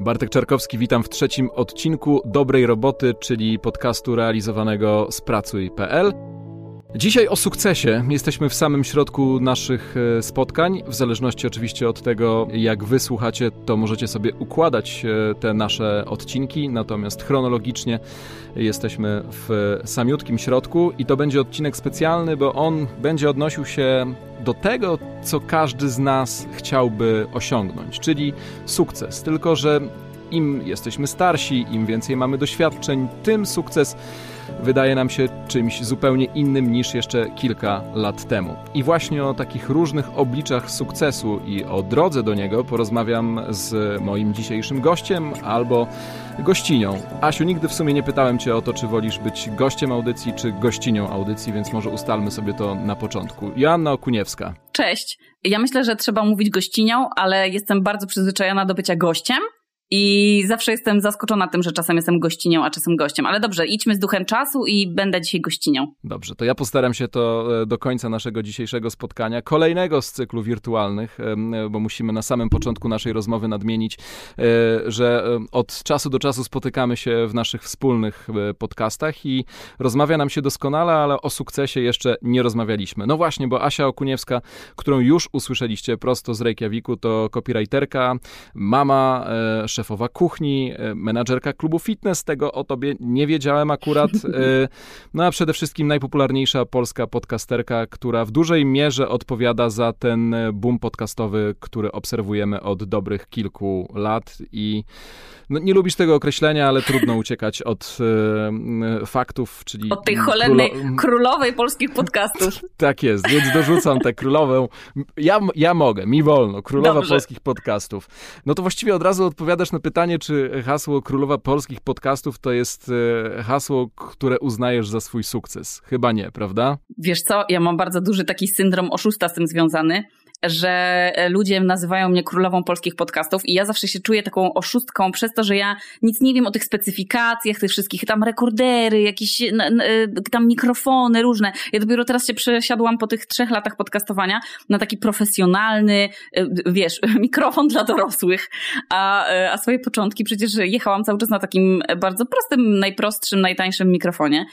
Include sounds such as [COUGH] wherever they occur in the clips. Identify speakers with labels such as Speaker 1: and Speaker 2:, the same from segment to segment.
Speaker 1: Bartek Czarkowski, witam w trzecim odcinku Dobrej Roboty, czyli podcastu realizowanego z pracuj.pl. Dzisiaj o sukcesie. Jesteśmy w samym środku naszych e, spotkań. W zależności oczywiście od tego, jak wysłuchacie, to możecie sobie układać e, te nasze odcinki. Natomiast chronologicznie jesteśmy w samiutkim środku i to będzie odcinek specjalny, bo on będzie odnosił się do tego, co każdy z nas chciałby osiągnąć, czyli sukces. Tylko, że im jesteśmy starsi, im więcej mamy doświadczeń, tym sukces wydaje nam się czymś zupełnie innym niż jeszcze kilka lat temu. I właśnie o takich różnych obliczach sukcesu i o drodze do niego porozmawiam z moim dzisiejszym gościem albo gościnią. Asiu, nigdy w sumie nie pytałem Cię o to, czy wolisz być gościem audycji, czy gościnią audycji, więc może ustalmy sobie to na początku. Joanna Okuniewska.
Speaker 2: Cześć. Ja myślę, że trzeba mówić gościnią, ale jestem bardzo przyzwyczajona do bycia gościem. I zawsze jestem zaskoczona tym, że czasem jestem gościnią, a czasem gościem. Ale dobrze, idźmy z duchem czasu i będę dzisiaj gościnią.
Speaker 1: Dobrze, to ja postaram się to e, do końca naszego dzisiejszego spotkania, kolejnego z cyklu wirtualnych, bo musimy na samym początku naszej rozmowy nadmienić, e, że od czasu do czasu spotykamy się w naszych wspólnych e, podcastach i rozmawia nam się doskonale, ale o sukcesie jeszcze nie rozmawialiśmy. No właśnie, bo Asia Okuniewska, którą już usłyszeliście prosto z Reykjaviku, to copywriterka, mama, szefowa kuchni, e, menadżerka klubu fitness, tego o tobie nie wiedziałem akurat. [LAUGHS] E, no a przede wszystkim najpopularniejsza polska podcasterka, która w dużej mierze odpowiada za ten boom podcastowy, który obserwujemy od dobrych kilku lat i no, nie lubisz tego określenia, ale trudno uciekać od e, faktów, czyli...
Speaker 2: Od tej cholernej królo... królowej polskich podcastów. [LAUGHS]
Speaker 1: tak jest, więc dorzucam tę królową. Ja, ja mogę, mi wolno, królowa Dobrze. polskich podcastów. No to właściwie od razu odpowiadasz na pytanie, czy hasło królowa polskich podcastów to jest e, hasło, które uznajesz za swój sukces. Chyba nie, prawda?
Speaker 2: Wiesz co, ja mam bardzo duży taki syndrom oszusta z tym związany że e, ludzie nazywają mnie królową polskich podcastów i ja zawsze się czuję taką oszustką przez to, że ja nic nie wiem o tych specyfikacjach, tych wszystkich tam rekordery, jakieś e, tam mikrofony różne. Ja dopiero teraz się przesiadłam po tych trzech latach podcastowania na taki profesjonalny, e, wiesz, [LAUGHS] mikrofon dla dorosłych, a, a swoje początki przecież jechałam cały czas na takim bardzo prostym, najprostszym, najtańszym mikrofonie.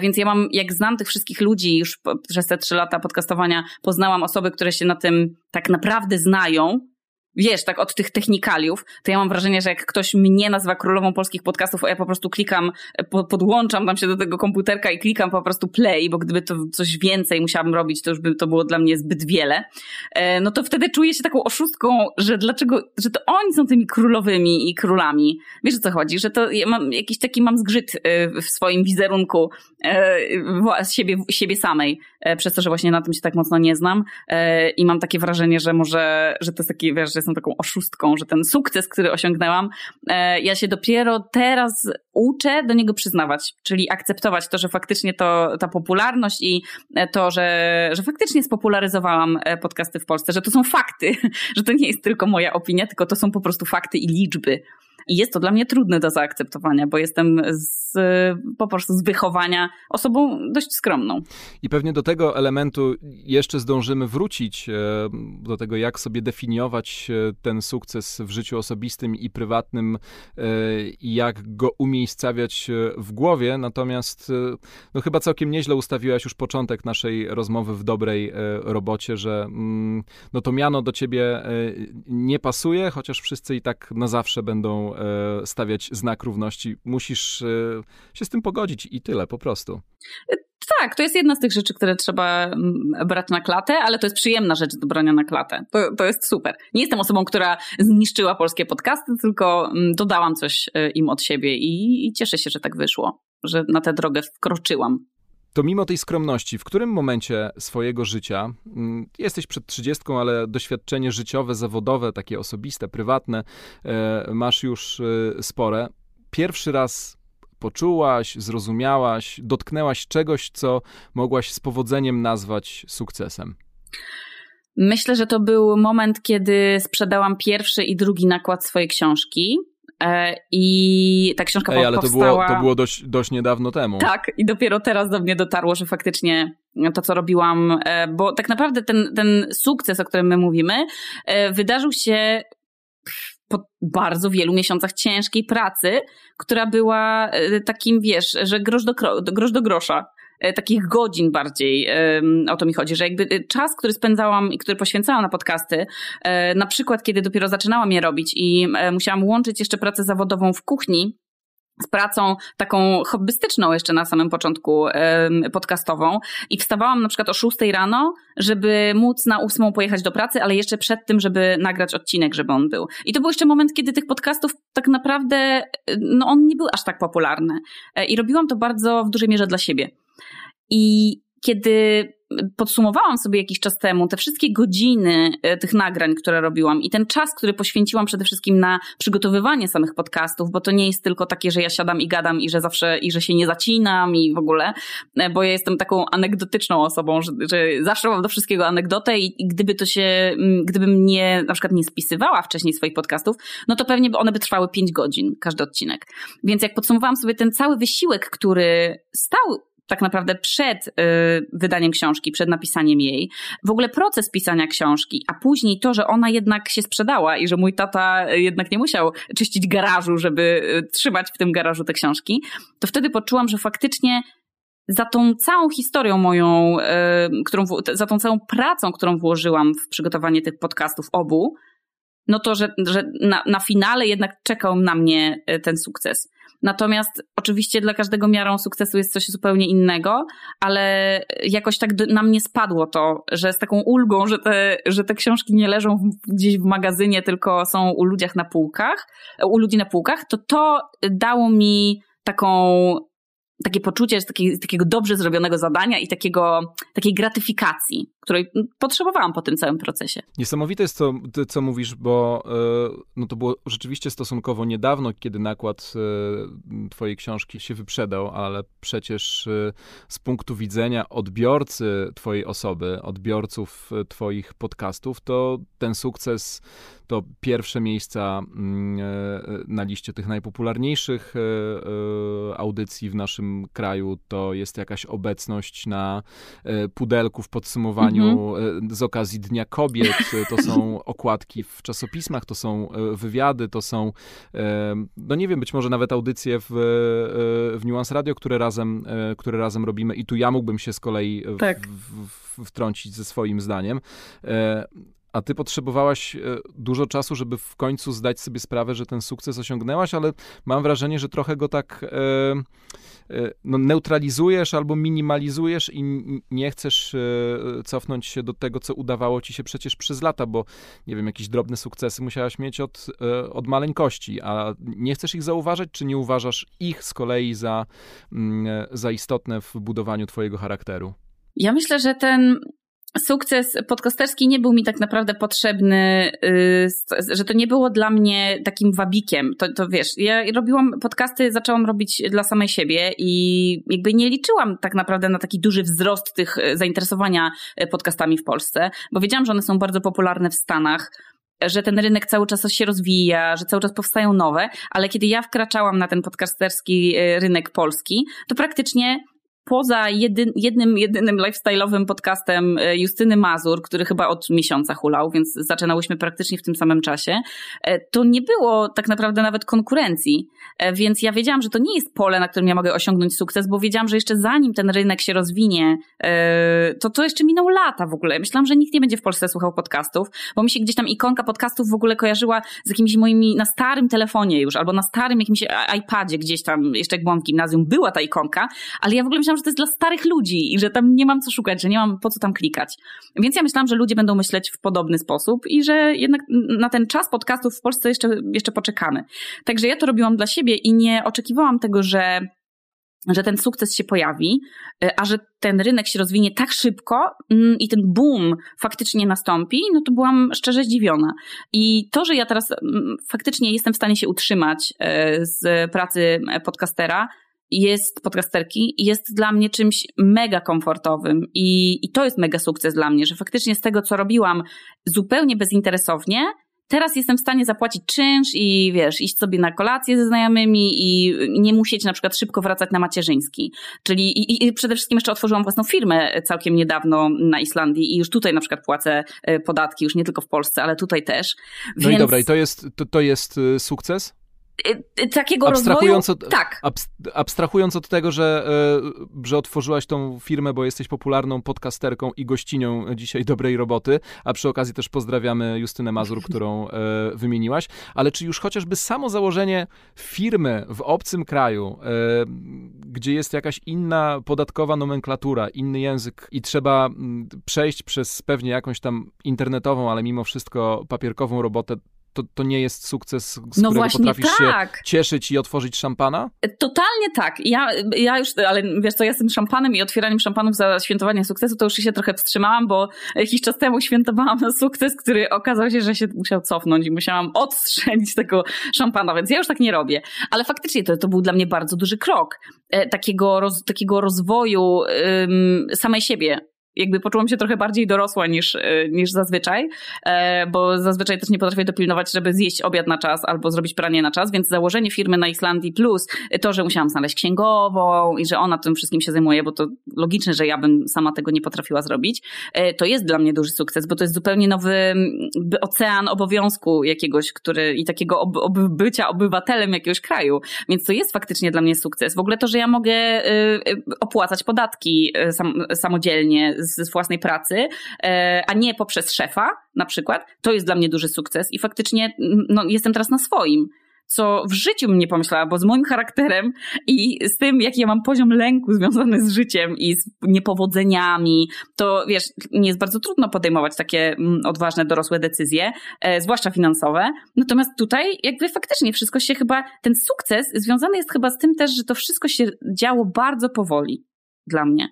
Speaker 2: Więc ja mam, jak znam tych wszystkich ludzi już przez te trzy lata podcastowania, poznałam osoby, które się na tym tak naprawdę znają, wiesz, tak od tych technikaliów, to ja mam wrażenie, że jak ktoś mnie nazywa królową polskich podcastów, a ja po prostu klikam, podłączam tam się do tego komputerka i klikam po prostu play, bo gdyby to coś więcej musiałabym robić, to już by to było dla mnie zbyt wiele, e, no to wtedy czuję się taką oszustką, że dlaczego, że to oni są tymi królowymi i królami. Wiesz o co chodzi? Że to ja mam jakiś taki mam zgrzyt e, w swoim wizerunku e, siebie, siebie samej, przez to, że właśnie na tym się tak mocno nie znam i mam takie wrażenie, że może, że to jest taki, wiesz, że jestem taką oszustką, że ten sukces, który osiągnęłam, e, ja się dopiero teraz uczę do niego przyznawać, czyli akceptować to, że faktycznie to ta popularność i to, że, że faktycznie spopularyzowałam e, podcasty w Polsce, że to są fakty, [LAUGHS] że to nie jest tylko moja opinia, tylko to są po prostu fakty i liczby. I jest to dla mnie trudne do zaakceptowania, bo jestem z, po prostu z wychowania osobą dość skromną.
Speaker 1: I pewnie do tego elementu jeszcze zdążymy wrócić, e, do tego, jak sobie definiować e, ten sukces w życiu osobistym i prywatnym e, i jak go umiejscawiać w głowie. Natomiast no, chyba całkiem nieźle ustawiłaś już początek naszej rozmowy w dobrej robocie, że mm, no, to miano do ciebie nie pasuje, chociaż wszyscy i tak na zawsze będą E, stawiać znak równości. Musisz e, się z tym pogodzić i tyle po prostu.
Speaker 2: Tak, to jest jedna z tych rzeczy, które trzeba mm, brać na klatę, ale to jest przyjemna rzecz do brania na klatę. To, to jest super. Nie jestem osobą, która zniszczyła polskie podcasty, tylko mm, dodałam coś e, im od siebie i, i cieszę się, że tak wyszło, że na tę drogę wkroczyłam
Speaker 1: to mimo tej skromności, w którym momencie swojego życia, mm, jesteś przed trzydziestką, ale doświadczenie życiowe, zawodowe, takie osobiste, prywatne, e, masz już e, spore, pierwszy raz poczułaś, zrozumiałaś, dotknęłaś czegoś, co mogłaś z powodzeniem nazwać sukcesem?
Speaker 2: Myślę, że to był moment, kiedy sprzedałam pierwszy i drugi nakład swojej książki. E, I ta książka Ej,
Speaker 1: ale
Speaker 2: powstała...
Speaker 1: to było, to było dość, dość niedawno temu.
Speaker 2: Tak, i dopiero teraz do mnie dotarło, że faktycznie to, co robiłam, e, bo tak naprawdę ten, ten sukces, o którym my mówimy, e, wydarzył się po bardzo wielu miesiącach ciężkiej pracy, która była takim, wiesz, że grosz do, grosz do grosza takich godzin bardziej o to mi chodzi, że jakby e, czas, który spędzałam i który poświęcałam na podcasty, na przykład kiedy dopiero zaczynałam je robić i musiałam łączyć jeszcze pracę zawodową w kuchni, z pracą taką hobbystyczną jeszcze na samym początku podcastową i wstawałam na przykład o 6 rano, żeby móc na 8 pojechać do pracy, ale jeszcze przed tym, żeby nagrać odcinek, żeby on był. I to był jeszcze moment, kiedy tych podcastów tak naprawdę, no on nie był aż tak popularny. E, I robiłam to bardzo w dużej mierze dla siebie. I kiedy podsumowałam sobie jakiś czas temu te wszystkie godziny e, tych nagrań, które robiłam i ten czas, który poświęciłam przede wszystkim na przygotowywanie samych podcastów, bo to nie jest tylko takie, że ja siadam i gadam i że zawsze, i że się nie zacinam i w ogóle, e, bo ja jestem taką anegdotyczną osobą, że, że zawsze mam do wszystkiego anegdotę i, i gdyby to się, gdybym nie, na przykład nie spisywała wcześniej swoich podcastów, no to pewnie one by trwały 5 godzin, każdy odcinek. Więc jak podsumowałam sobie ten cały wysiłek, który stał tak naprawdę przed y, wydaniem książki, przed napisaniem jej, w ogóle proces pisania książki, a później to, że ona jednak się sprzedała i że mój tata jednak nie musiał czyścić garażu, żeby y, trzymać w tym garażu te książki, to wtedy poczułam, że faktycznie za tą całą historią moją, y, którą, za tą całą pracą, którą włożyłam w przygotowanie tych podcastów obu, no to, że, że na, na finale jednak czekał na mnie ten sukces. Natomiast oczywiście dla każdego miarą sukcesu jest coś zupełnie innego, ale jakoś tak na mnie spadło to, że z taką ulgą, że te, że te książki nie leżą gdzieś w magazynie, tylko są u ludziach na półkach, u ludzi na półkach, to to dało mi taką takie poczucie takiego, takiego dobrze zrobionego zadania i takiego, takiej gratyfikacji, której potrzebowałam po tym całym procesie.
Speaker 1: Niesamowite jest to, co mówisz, bo e, no to było rzeczywiście stosunkowo niedawno, kiedy nakład e, twojej książki się wyprzedał, ale przecież e, z punktu widzenia odbiorcy twojej osoby, odbiorców twoich podcastów, to ten sukces to pierwsze miejsca mm, na liście tych najpopularniejszych audycji w naszym kraju to jest jakaś obecność na pudelku w podsumowaniu mm -hmm. z okazji Dnia Kobiet. To są okładki w czasopismach, to są wywiady, to są, no nie wiem, być może nawet audycje w, w Nuance Radio, które razem, które razem robimy i tu ja mógłbym się z kolei tak. w, w, wtrącić ze swoim zdaniem a ty potrzebowałaś e, dużo czasu, żeby w końcu zdać sobie sprawę, że ten sukces osiągnęłaś, ale mam wrażenie, że trochę go tak e, e, no, neutralizujesz albo minimalizujesz i nie chcesz cofnąć się do tego, co udawało ci się przecież przez lata, bo nie wiem, jakieś drobne sukcesy musiałaś mieć od, od maleńkości, a nie chcesz ich zauważać, czy nie uważasz ich z kolei za, mm, za istotne w budowaniu twojego charakteru?
Speaker 2: Ja myślę, że ten sukces podcasterski nie był mi tak naprawdę potrzebny, y, że to nie było dla mnie takim wabikiem. To, to wiesz, ja robiłam podcasty, zaczęłam robić dla samej siebie i jakby nie liczyłam tak naprawdę na taki duży wzrost tych y, zainteresowania y, podcastami w Polsce, bo wiedziałam, że one są bardzo popularne w Stanach że ten rynek cały czas się rozwija, że cały czas powstają nowe, ale kiedy ja wkraczałam na ten podcasterski rynek polski, to praktycznie poza jedyn, jednym, jedynym lifestyle'owym podcastem e, Justyny Mazur, który chyba od miesiąca hulał, więc zaczynałyśmy praktycznie w tym samym czasie, e, to nie było tak naprawdę nawet konkurencji. E, więc ja wiedziałam, że to nie jest pole, na którym ja mogę osiągnąć sukces, bo wiedziałam, że jeszcze zanim ten rynek się rozwinie, to to jeszcze minął lata w ogóle. Myślałam, że nikt nie będzie w Polsce słuchał podcastów, bo mi się gdzieś tam ikonka podcastów w ogóle kojarzyła z jakimiś moimi, na starym telefonie już, albo na starym jakimś iPadzie gdzieś tam, jeszcze jak byłam w gimnazjum, była ta ikonka, ale ja w ogóle myślałam, że to jest dla starych ludzi i że tam nie mam co szukać, że nie mam po co tam klikać. Więc ja myślałam, że ludzie będą myśleć w podobny sposób i że jednak na ten czas podcastów w Polsce jeszcze, jeszcze poczekamy. Także ja to robiłam dla siebie i nie oczekiwałam tego, że że ten sukces się pojawi, e, a że ten rynek się rozwinie tak szybko mm, i ten boom faktycznie nastąpi, no to byłam szczerze zdziwiona. I to, że ja teraz mm, faktycznie jestem w stanie się utrzymać e, z pracy podcastera, jest podcasterki jest dla mnie czymś mega komfortowym i, i to jest mega sukces dla mnie, że faktycznie z tego, co robiłam zupełnie bezinteresownie, teraz jestem w stanie zapłacić czynsz i wiesz, iść sobie na kolację ze znajomymi i nie musieć na przykład szybko wracać na macierzyński. Czyli i, i przede wszystkim jeszcze otworzyłam własną firmę całkiem niedawno na Islandii i już tutaj na przykład płacę e, podatki, już nie tylko w Polsce, ale tutaj też.
Speaker 1: No Więc... i dobra, i to jest, to, to jest e, sukces?
Speaker 2: Y, y, takiego abstrahując
Speaker 1: rozwoju. Od,
Speaker 2: tak.
Speaker 1: Abstrahując od tego, że, e, że otworzyłaś tą firmę, bo jesteś popularną podcasterką i gościnią dzisiaj dobrej roboty, a przy okazji też pozdrawiamy Justynę Mazur, którą wymieniłaś, ale czy już chociażby samo założenie firmy w obcym kraju, gdzie jest jakaś inna podatkowa nomenklatura, inny język i trzeba przejść przez pewnie jakąś tam internetową, ale mimo wszystko papierkową robotę, to, to nie jest sukces, z no którego potrafisz tak. się cieszyć i otworzyć szampana?
Speaker 2: Totalnie tak. Ja, ja już, ale wiesz co, ja z tym szampanem i otwieraniem szampanów za świętowanie sukcesu to już się trochę wstrzymałam, bo jakiś czas temu świętowałam sukces, który okazał się, że się musiał cofnąć i musiałam odstrzelić tego szampana, więc ja już tak nie robię. Ale faktycznie to, to był dla mnie bardzo duży krok e, takiego, roz, takiego rozwoju ym, samej siebie jakby poczułam się trochę bardziej dorosła niż, e, niż zazwyczaj, e, bo zazwyczaj też nie potrafię dopilnować, żeby zjeść obiad na czas albo zrobić pranie na czas, więc założenie firmy na Islandii plus to, że musiałam znaleźć księgową i że ona tym wszystkim się zajmuje, bo to logiczne, że ja bym sama tego nie potrafiła zrobić, e, to jest dla mnie duży sukces, bo to jest zupełnie nowy ocean obowiązku jakiegoś, który i takiego ob, ob bycia obywatelem jakiegoś kraju, więc to jest faktycznie dla mnie sukces. W ogóle to, że ja mogę opłacać podatki sam, samodzielnie z własnej pracy, e, a nie poprzez szefa na przykład, to jest dla mnie duży sukces i faktycznie no, jestem teraz na swoim co w życiu bym nie pomyślała, bo z moim charakterem i z tym, jaki ja mam poziom lęku związany z życiem i z niepowodzeniami, to wiesz, nie jest bardzo trudno podejmować takie odważne, dorosłe decyzje, e, zwłaszcza finansowe. Natomiast tutaj jakby faktycznie wszystko się chyba, ten sukces związany jest chyba z tym też, że to wszystko się działo bardzo powoli dla mnie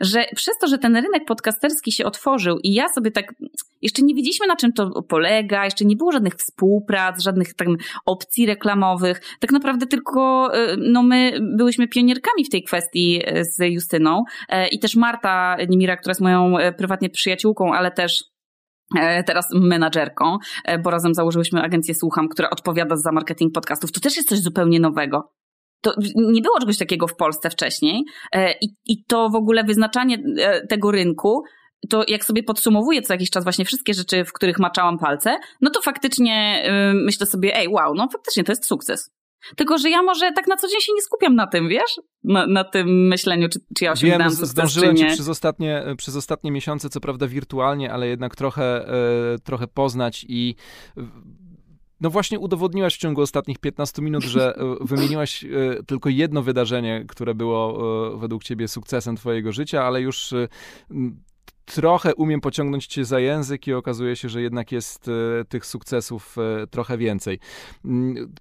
Speaker 2: że przez to, że ten rynek podcasterski się otworzył i ja sobie tak, jeszcze nie wiedzieliśmy na czym to polega, jeszcze nie było żadnych współprac, żadnych tam opcji reklamowych, tak naprawdę tylko y, no my byłyśmy pionierkami w tej kwestii y, z Justyną e, i też Marta Nimira, która jest moją e, prywatnie przyjaciółką, ale też e, teraz menadżerką, bo razem założyłyśmy agencję Słucham, która odpowiada za marketing podcastów. To też jest coś zupełnie nowego. To nie było czegoś takiego w Polsce wcześniej e, i, i to w ogóle wyznaczanie e, tego rynku to jak sobie podsumowuję co jakiś czas właśnie wszystkie rzeczy, w których maczałam palce, no to faktycznie yy, myślę sobie, ej, wow, no faktycznie to jest sukces. Tylko, że ja może tak na co dzień się nie skupiam na tym, wiesz? Na, na tym myśleniu, czy, czy ja osiągnąłem Wiem, sukces,
Speaker 1: zdążyłem
Speaker 2: cię
Speaker 1: przez ostatnie, przez ostatnie miesiące, co prawda wirtualnie, ale jednak trochę, trochę poznać i no właśnie udowodniłaś w ciągu ostatnich 15 minut, że e, wymieniłaś e, tylko jedno wydarzenie, które było e, według ciebie sukcesem twojego życia, ale już trochę umiem pociągnąć cię za język i okazuje się, że jednak jest tych sukcesów trochę więcej.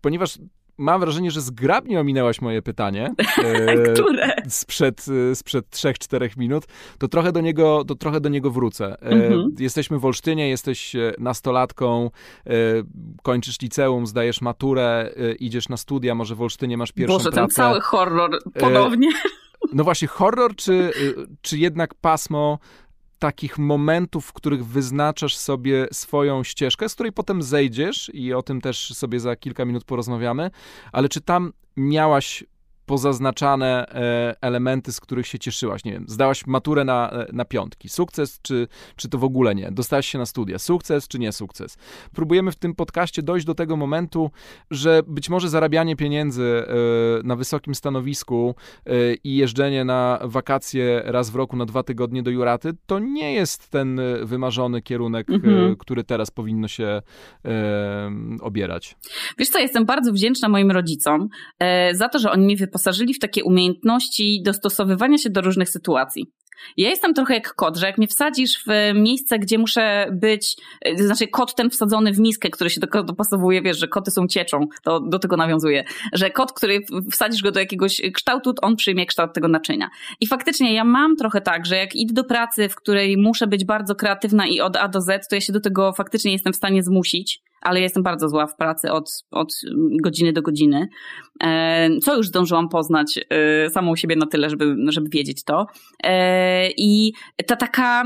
Speaker 1: Ponieważ mam wrażenie, że zgrabnie ominęłaś moje pytanie. [LAUGHS]
Speaker 2: Które?
Speaker 1: Sprzed, sprzed 3-4 minut. To trochę do niego, to trochę do niego wrócę. Mhm. Jesteśmy w Olsztynie, jesteś e, nastolatką, e, kończysz liceum, zdajesz maturę, e, idziesz na studia, może w Olsztynie masz pierwszą
Speaker 2: Boże,
Speaker 1: pracę.
Speaker 2: ten cały horror ponownie.
Speaker 1: No właśnie, horror, czy, czy jednak pasmo takich momentów, w których wyznaczasz sobie swoją ścieżkę, z której potem zejdziesz i o tym też sobie za kilka minut porozmawiamy, ale czy tam miałaś pozaznaczane e, elementy, z których się cieszyłaś. Nie wiem, zdałaś maturę na, e, na piątki. Sukces, czy, czy to w ogóle nie? Dostałaś się na studia. Sukces, czy nie sukces? Próbujemy w tym podcaście dojść do tego momentu, że być może zarabianie pieniędzy e, na wysokim stanowisku i jeżdżenie na wakacje raz w roku na dwa tygodnie do Juraty, to nie jest ten wymarzony kierunek, mhm. który teraz powinno się obierać.
Speaker 2: Wiesz co, jestem bardzo wdzięczna moim rodzicom za to, że oni mi wypowiedzieli wyposażyli w takie umiejętności dostosowywania się do różnych sytuacji. Ja jestem trochę jak kot, że jak mnie wsadzisz w miejsce, gdzie muszę być, to znaczy kot ten wsadzony w miskę, który się do dopasowuje, wiesz, że koty są cieczą, to do tego nawiązuje, że kot, który wsadzisz go do jakiegoś kształtu, on przyjmie kształt tego naczynia. I faktycznie ja mam trochę tak, że jak idę do pracy, w której muszę być bardzo kreatywna i od A do Z, to ja się do tego faktycznie jestem w stanie zmusić ale jestem bardzo zła w pracy od, od godziny do godziny, e, co już zdążyłam poznać e, samą siebie na tyle, żeby, żeby wiedzieć to. E, I ta taka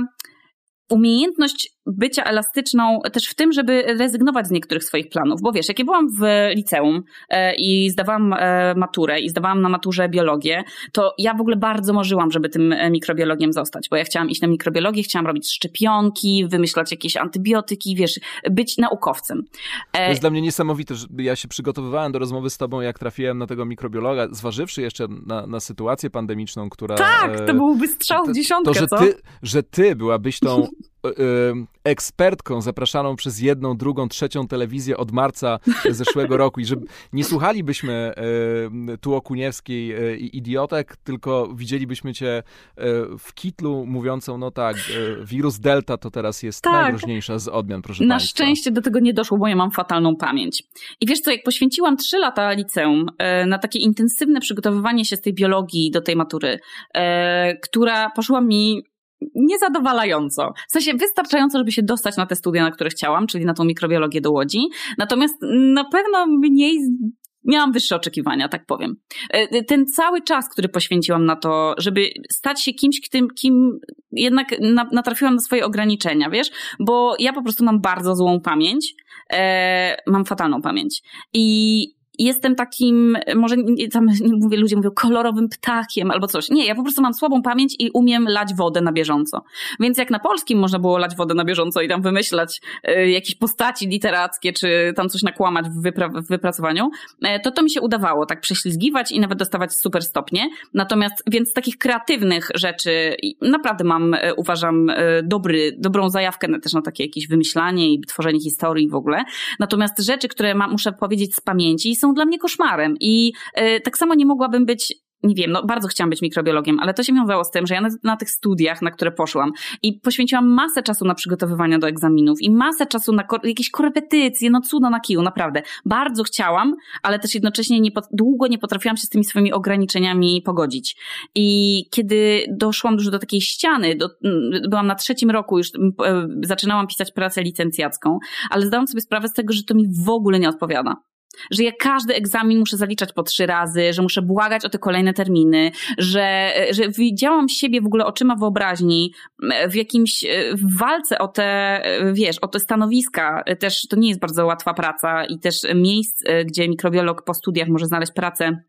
Speaker 2: umiejętność bycia elastyczną też w tym, żeby rezygnować z niektórych swoich planów. Bo wiesz, jak ja byłam w liceum e, i zdawałam e, maturę i zdawałam na maturze biologię, to ja w ogóle bardzo marzyłam, żeby tym e, mikrobiologiem zostać, bo ja chciałam iść na mikrobiologię, chciałam robić szczepionki, wymyślać jakieś antybiotyki, wiesz, być naukowcem.
Speaker 1: To jest dla mnie niesamowite, że ja się przygotowywałem do rozmowy z tobą, jak trafiłem na tego mikrobiologa, zważywszy jeszcze na, na sytuację pandemiczną, która...
Speaker 2: Tak, to byłby strzał w dziesiątkę,
Speaker 1: to, że
Speaker 2: co?
Speaker 1: Ty, że ty byłabyś tą ekspertką zapraszaną przez jedną, drugą, trzecią telewizję od marca zeszłego [LAUGHS] roku i że nie słuchalibyśmy e, tu Okuniewskiej i idiotek, tylko widzielibyśmy cię w kitlu mówiącą, no tak, wirus delta to teraz jest tak. najgroźniejsza z odmian, proszę
Speaker 2: Na
Speaker 1: państwa.
Speaker 2: szczęście do tego nie doszło, bo ja mam fatalną pamięć. I wiesz co, jak poświęciłam trzy lata liceum na takie intensywne przygotowywanie się z tej biologii do tej matury, która poszła mi niezadowalająco. W sensie wystarczająco, żeby się dostać na te studia, na które chciałam, czyli na tą mikrobiologię do Łodzi. Natomiast na pewno mniej miałam wyższe oczekiwania, tak powiem. E, ten cały czas, który poświęciłam na to, żeby stać się kimś, kim, kim jednak natrafiłam na swoje ograniczenia, wiesz? Bo ja po prostu mam bardzo złą pamięć, e, mam fatalną pamięć. I jestem takim, może nie, tam nie mówię, ludzie mówią kolorowym ptakiem albo coś. Nie, ja po prostu mam słabą pamięć i umiem lać wodę na bieżąco. Więc jak na polskim można było lać wodę na bieżąco i tam wymyślać y, jakieś postaci literackie, czy tam coś nakłamać w, wypra- w wypracowaniu, y, to to mi się udawało tak prześlizgiwać i nawet dostawać super stopnie. Natomiast, więc takich kreatywnych rzeczy naprawdę mam, y, uważam, dobry, dobrą zajawkę też na takie jakieś wymyślanie i tworzenie historii w ogóle. Natomiast rzeczy, które muszę powiedzieć z pamięci są dla mnie koszmarem. I y, tak samo nie mogłabym być nie wiem, no bardzo chciałam być mikrobiologiem, ale to się wiązało z tym, że ja na, na, tych studiach, na które poszłam i poświęciłam masę czasu na przygotowywania do egzaminów i masę czasu na jakieś korepetycje, no cuda na kiju, naprawdę. Bardzo chciałam, ale też jednocześnie nie, długo nie potrafiłam się z tymi swoimi ograniczeniami pogodzić. I kiedy doszłam już do takiej ściany, do, byłam na trzecim roku, już e, zaczynałam pisać pracę licencjacką, ale zdałam sobie sprawę z tego, że to mi w ogóle nie odpowiada że ja każdy egzamin muszę zaliczać po trzy razy, że muszę błagać o te kolejne terminy, że, że widziałam siebie w ogóle oczyma wyobraźni w jakimś w walce o te, wiesz, o te stanowiska. Też to nie jest bardzo łatwa praca i też miejsc, gdzie mikrobiolog po studiach może znaleźć pracę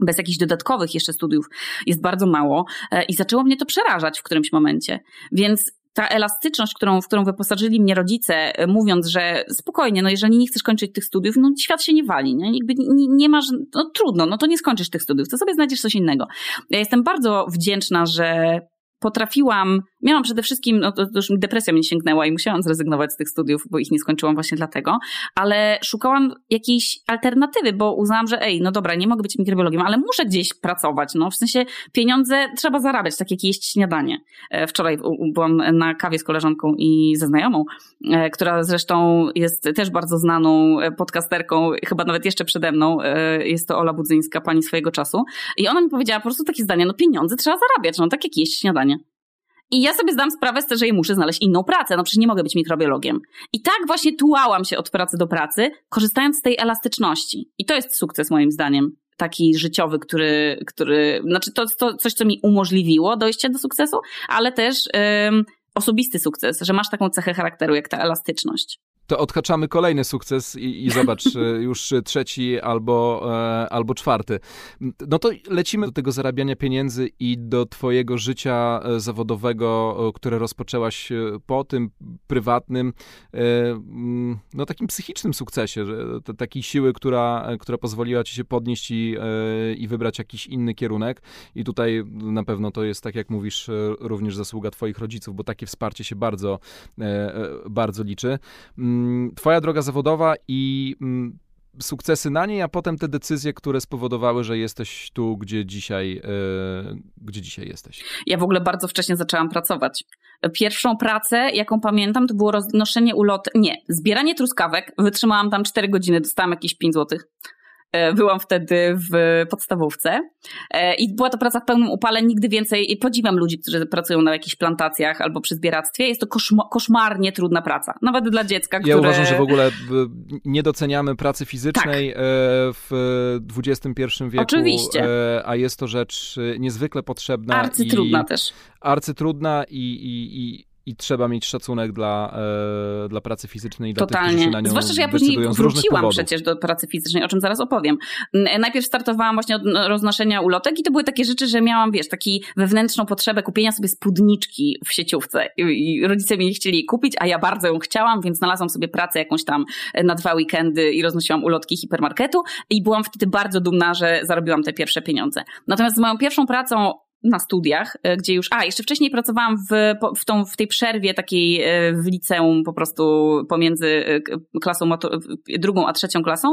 Speaker 2: bez jakichś dodatkowych jeszcze studiów jest bardzo mało i zaczęło mnie to przerażać w którymś momencie. Więc ta elastyczność, którą, w którą wyposażyli mnie rodzice, e, mówiąc, że spokojnie, no jeżeli nie chcesz kończyć tych studiów, no świat się nie wali, nie? Jakby nie, nie masz, no trudno, no to nie skończysz tych studiów, to sobie znajdziesz coś innego. Ja jestem bardzo wdzięczna, że potrafiłam, miałam przede wszystkim, no to, już depresja mnie sięgnęła i musiałam zrezygnować z tych studiów, bo ich nie skończyłam właśnie dlatego, ale szukałam jakiejś alternatywy, bo uznałam, że ej, no dobra, nie mogę być mikrobiologiem, ale muszę gdzieś pracować, no w sensie pieniądze trzeba zarabiać, tak jak jeść śniadanie. E, wczoraj byłam na kawie z koleżanką i ze znajomą, e, która zresztą jest też bardzo znaną e, podcasterką, chyba nawet jeszcze przede mną, jest to Ola Budzyńska, pani swojego czasu i ona mi powiedziała po prostu takie zdanie, no pieniądze trzeba zarabiać, no tak jak jeść śniadanie. I ja sobie zdam sprawę z tego, że muszę znaleźć inną pracę, no przecież nie mogę być mikrobiologiem. I tak właśnie tułałam się od pracy do pracy, korzystając z tej elastyczności. I to jest sukces moim zdaniem taki życiowy, który, który znaczy to, to coś, co mi umożliwiło dojście do sukcesu, ale też osobisty sukces, że masz taką cechę charakteru jak ta elastyczność
Speaker 1: to odhaczamy kolejny sukces i, i zobacz, [LAUGHS] e, już trzeci albo, e, albo czwarty. No to lecimy do tego zarabiania pieniędzy i do twojego życia e, zawodowego, które rozpoczęłaś po tym prywatnym, no takim psychicznym sukcesie, takiej siły, która, która pozwoliła ci się podnieść i, i wybrać jakiś inny kierunek. I tutaj na pewno to jest, tak jak mówisz, również zasługa twoich rodziców, bo takie wsparcie się bardzo, bardzo liczy. Twoja droga zawodowa i mm, sukcesy na niej, a potem te decyzje, które spowodowały, że jesteś tu, gdzie dzisiaj, yy, gdzie dzisiaj jesteś.
Speaker 2: Ja w ogóle bardzo wcześnie zaczęłam pracować. Pierwszą pracę, jaką pamiętam, to było roznoszenie ulot, nie, zbieranie truskawek. Wytrzymałam tam 4 godziny, dostałam jakieś 5 złotych. E, byłam wtedy w podstawówce e, i była to praca w pełnym upale. Nigdy więcej, podziwiam ludzi, którzy pracują na jakichś plantacjach albo przy zbieractwie. Jest to koszmarnie trudna praca, nawet dla dziecka, które...
Speaker 1: Ja uważam, że w ogóle nie doceniamy pracy fizycznej tak. E, w XXI wieku.
Speaker 2: Oczywiście.
Speaker 1: A jest to rzecz niezwykle potrzebna.
Speaker 2: Arcytrudna i... też.
Speaker 1: Arcytrudna i, i, i i trzeba mieć szacunek dla, e, dla pracy fizycznej i
Speaker 2: Totalnie.
Speaker 1: dla tych, którzy się na nią
Speaker 2: Zwłaszcza, że ja później
Speaker 1: wróciłam
Speaker 2: przecież do pracy fizycznej, o czym zaraz opowiem. Najpierw startowałam właśnie od roznoszenia ulotek i to były takie rzeczy, że miałam, wiesz, taki wewnętrzną potrzebę kupienia sobie spódniczki w sieciówce i rodzice mi nie chcieli kupić, a ja bardzo ją chciałam, więc znalazłam sobie pracę jakąś tam na dwa weekendy i roznosiłam ulotki hipermarketu i byłam wtedy bardzo dumna, że zarobiłam te pierwsze pieniądze. Natomiast z moją pierwszą pracą na studiach, e, gdzie już, a jeszcze wcześniej pracowałam w, w, tą, w tej przerwie takiej e, w liceum po prostu pomiędzy e, klasą drugą a trzecią klasą.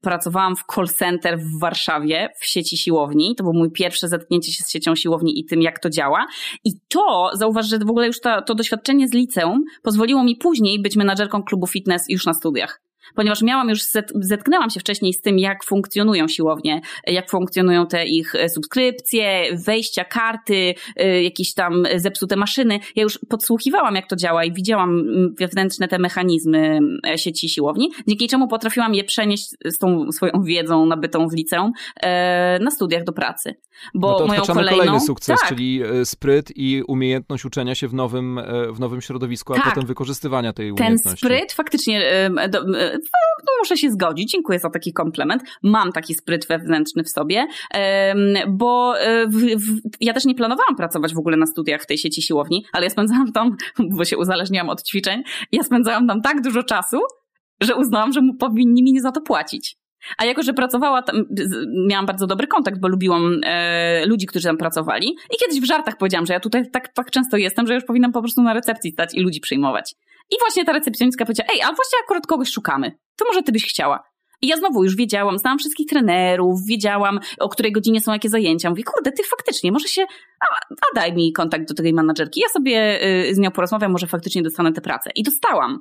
Speaker 2: Pracowałam w call center w Warszawie w sieci siłowni. To było mój pierwsze zetknięcie się z siecią siłowni i tym, jak to działa. I to, zauważ, że w ogóle już ta, to doświadczenie z liceum pozwoliło mi później być menadżerką klubu fitness już na studiach ponieważ miałam już, zetknęłam się wcześniej z tym, jak funkcjonują siłownie, jak funkcjonują te ich e, subskrypcje, wejścia, karty, e, jakieś tam zepsute maszyny. Ja już podsłuchiwałam, jak to działa i widziałam wewnętrzne te mechanizmy e, sieci siłowni, dzięki czemu potrafiłam je przenieść z tą swoją wiedzą nabytą w liceum na studiach do pracy. Bo
Speaker 1: no to
Speaker 2: moją kolejną...
Speaker 1: kolejny sukces, tak. czyli spryt i umiejętność uczenia się w nowym, w nowym środowisku, a tak. potem wykorzystywania tej umiejętności.
Speaker 2: Ten spryt faktycznie no, muszę się zgodzić, dziękuję za taki komplement. Mam taki spryt wewnętrzny w sobie, bo e, w, w, ja też nie planowałam pracować w ogóle na studiach w tej sieci siłowni, ale ja spędzałam tam, [LAUGHS] bo się uzależniłam od ćwiczeń, ja spędzałam tam tak dużo czasu, że uznałam, że powinni mi za to płacić. A jako, że pracowała tam, miałam bardzo dobry kontakt, bo lubiłam e, ludzi, którzy tam pracowali. I kiedyś w żartach powiedziałam, że ja tutaj tak, tak często jestem, że już powinnam po prostu na recepcji stać i ludzi przyjmować. I właśnie ta recepcjonistka powiedziała, ej, a właśnie akurat kogoś szukamy. To może ty byś chciała. I ja znowu już wiedziałam, znałam wszystkich trenerów, wiedziałam, o której godzinie są jakie zajęcia. Mówię, kurde, ty faktycznie, może się, a, a daj mi kontakt do tej menadżerki. Ja sobie y, z nią porozmawiam, może faktycznie dostanę tę pracę. I dostałam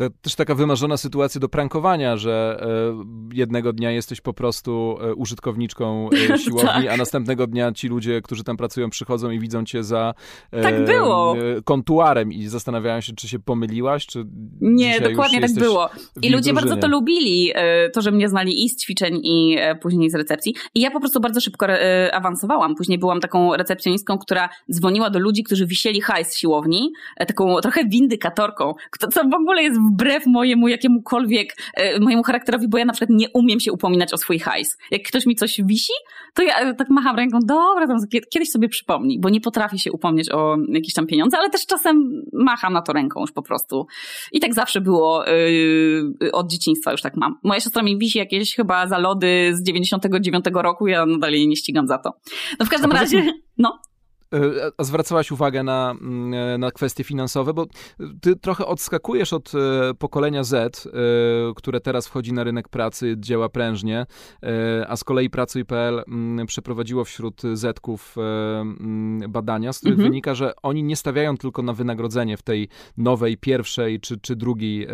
Speaker 1: to też taka wymarzona sytuacja do prankowania, że e, jednego dnia jesteś po prostu e, użytkowniczką e, [LAUGHS] siłowni, tak. a następnego dnia ci ludzie, którzy tam pracują, przychodzą i widzą cię za
Speaker 2: tak było.
Speaker 1: kontuarem i zastanawiają się, czy się pomyliłaś, czy
Speaker 2: Nie, dokładnie tak było. I ludzie bardzo to lubili, to, że mnie znali i z ćwiczeń, i później z recepcji. I ja po prostu bardzo szybko awansowałam. Później byłam taką recepcjonistką, która dzwoniła do ludzi, którzy wisieli hajs z siłowni, taką trochę windykatorką, co w ogóle jest wbrew mojemu jakiemukolwiek, e, mojemu charakterowi, bo ja na przykład nie umiem się upominać o swój hajs. Jak ktoś mi coś wisi, to ja e, tak macham ręką, dobra, tam kiedyś sobie przypomnij, bo nie potrafię się upomnieć o jakieś tam pieniądze, ale też czasem macham na to ręką już po prostu. I tak zawsze było, yy, od dzieciństwa już tak mam. Moja siostra mi wisi jakieś chyba za lody z 99 roku, ja nadal jej nie ścigam za to. No w każdym razie, no.
Speaker 1: E, a zwracałaś uwagę na, mm, e, na kwestie finansowe, bo ty trochę odskakujesz od e, pokolenia Z, które teraz wchodzi na rynek pracy, działa prężnie, a z kolei Pracuj.pl mm, przeprowadziło wśród Zetków mm, badania, z których mhm. wynika, że oni nie stawiają tylko na wynagrodzenie w tej nowej, pierwszej czy, czy drugiej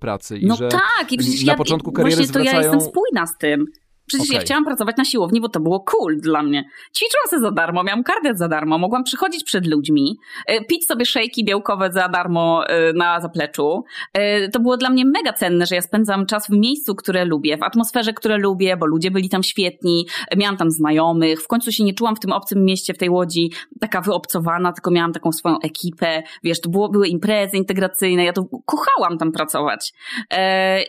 Speaker 1: pracy.
Speaker 2: I no że tak, i przecież na ja, początku kariery właśnie zwracają... to ja jestem spójna z tym. Przecież okay. ja chciałam pracować na siłowni, bo to było cool dla mnie. Ćwiczyłam sobie za darmo, miałam kartę za darmo, mogłam przychodzić przed ludźmi, e, pić sobie szejki białkowe za darmo e, na zapleczu. E, to było dla mnie mega cenne, że ja spędzam czas w miejscu, które lubię, w atmosferze, które lubię, bo ludzie byli tam świetni, miałam tam znajomych, w końcu się nie czułam w tym obcym mieście, w tej łodzi taka wyobcowana, tylko miałam taką swoją ekipę, wiesz, to było, były imprezy integracyjne, ja to kochałam tam pracować.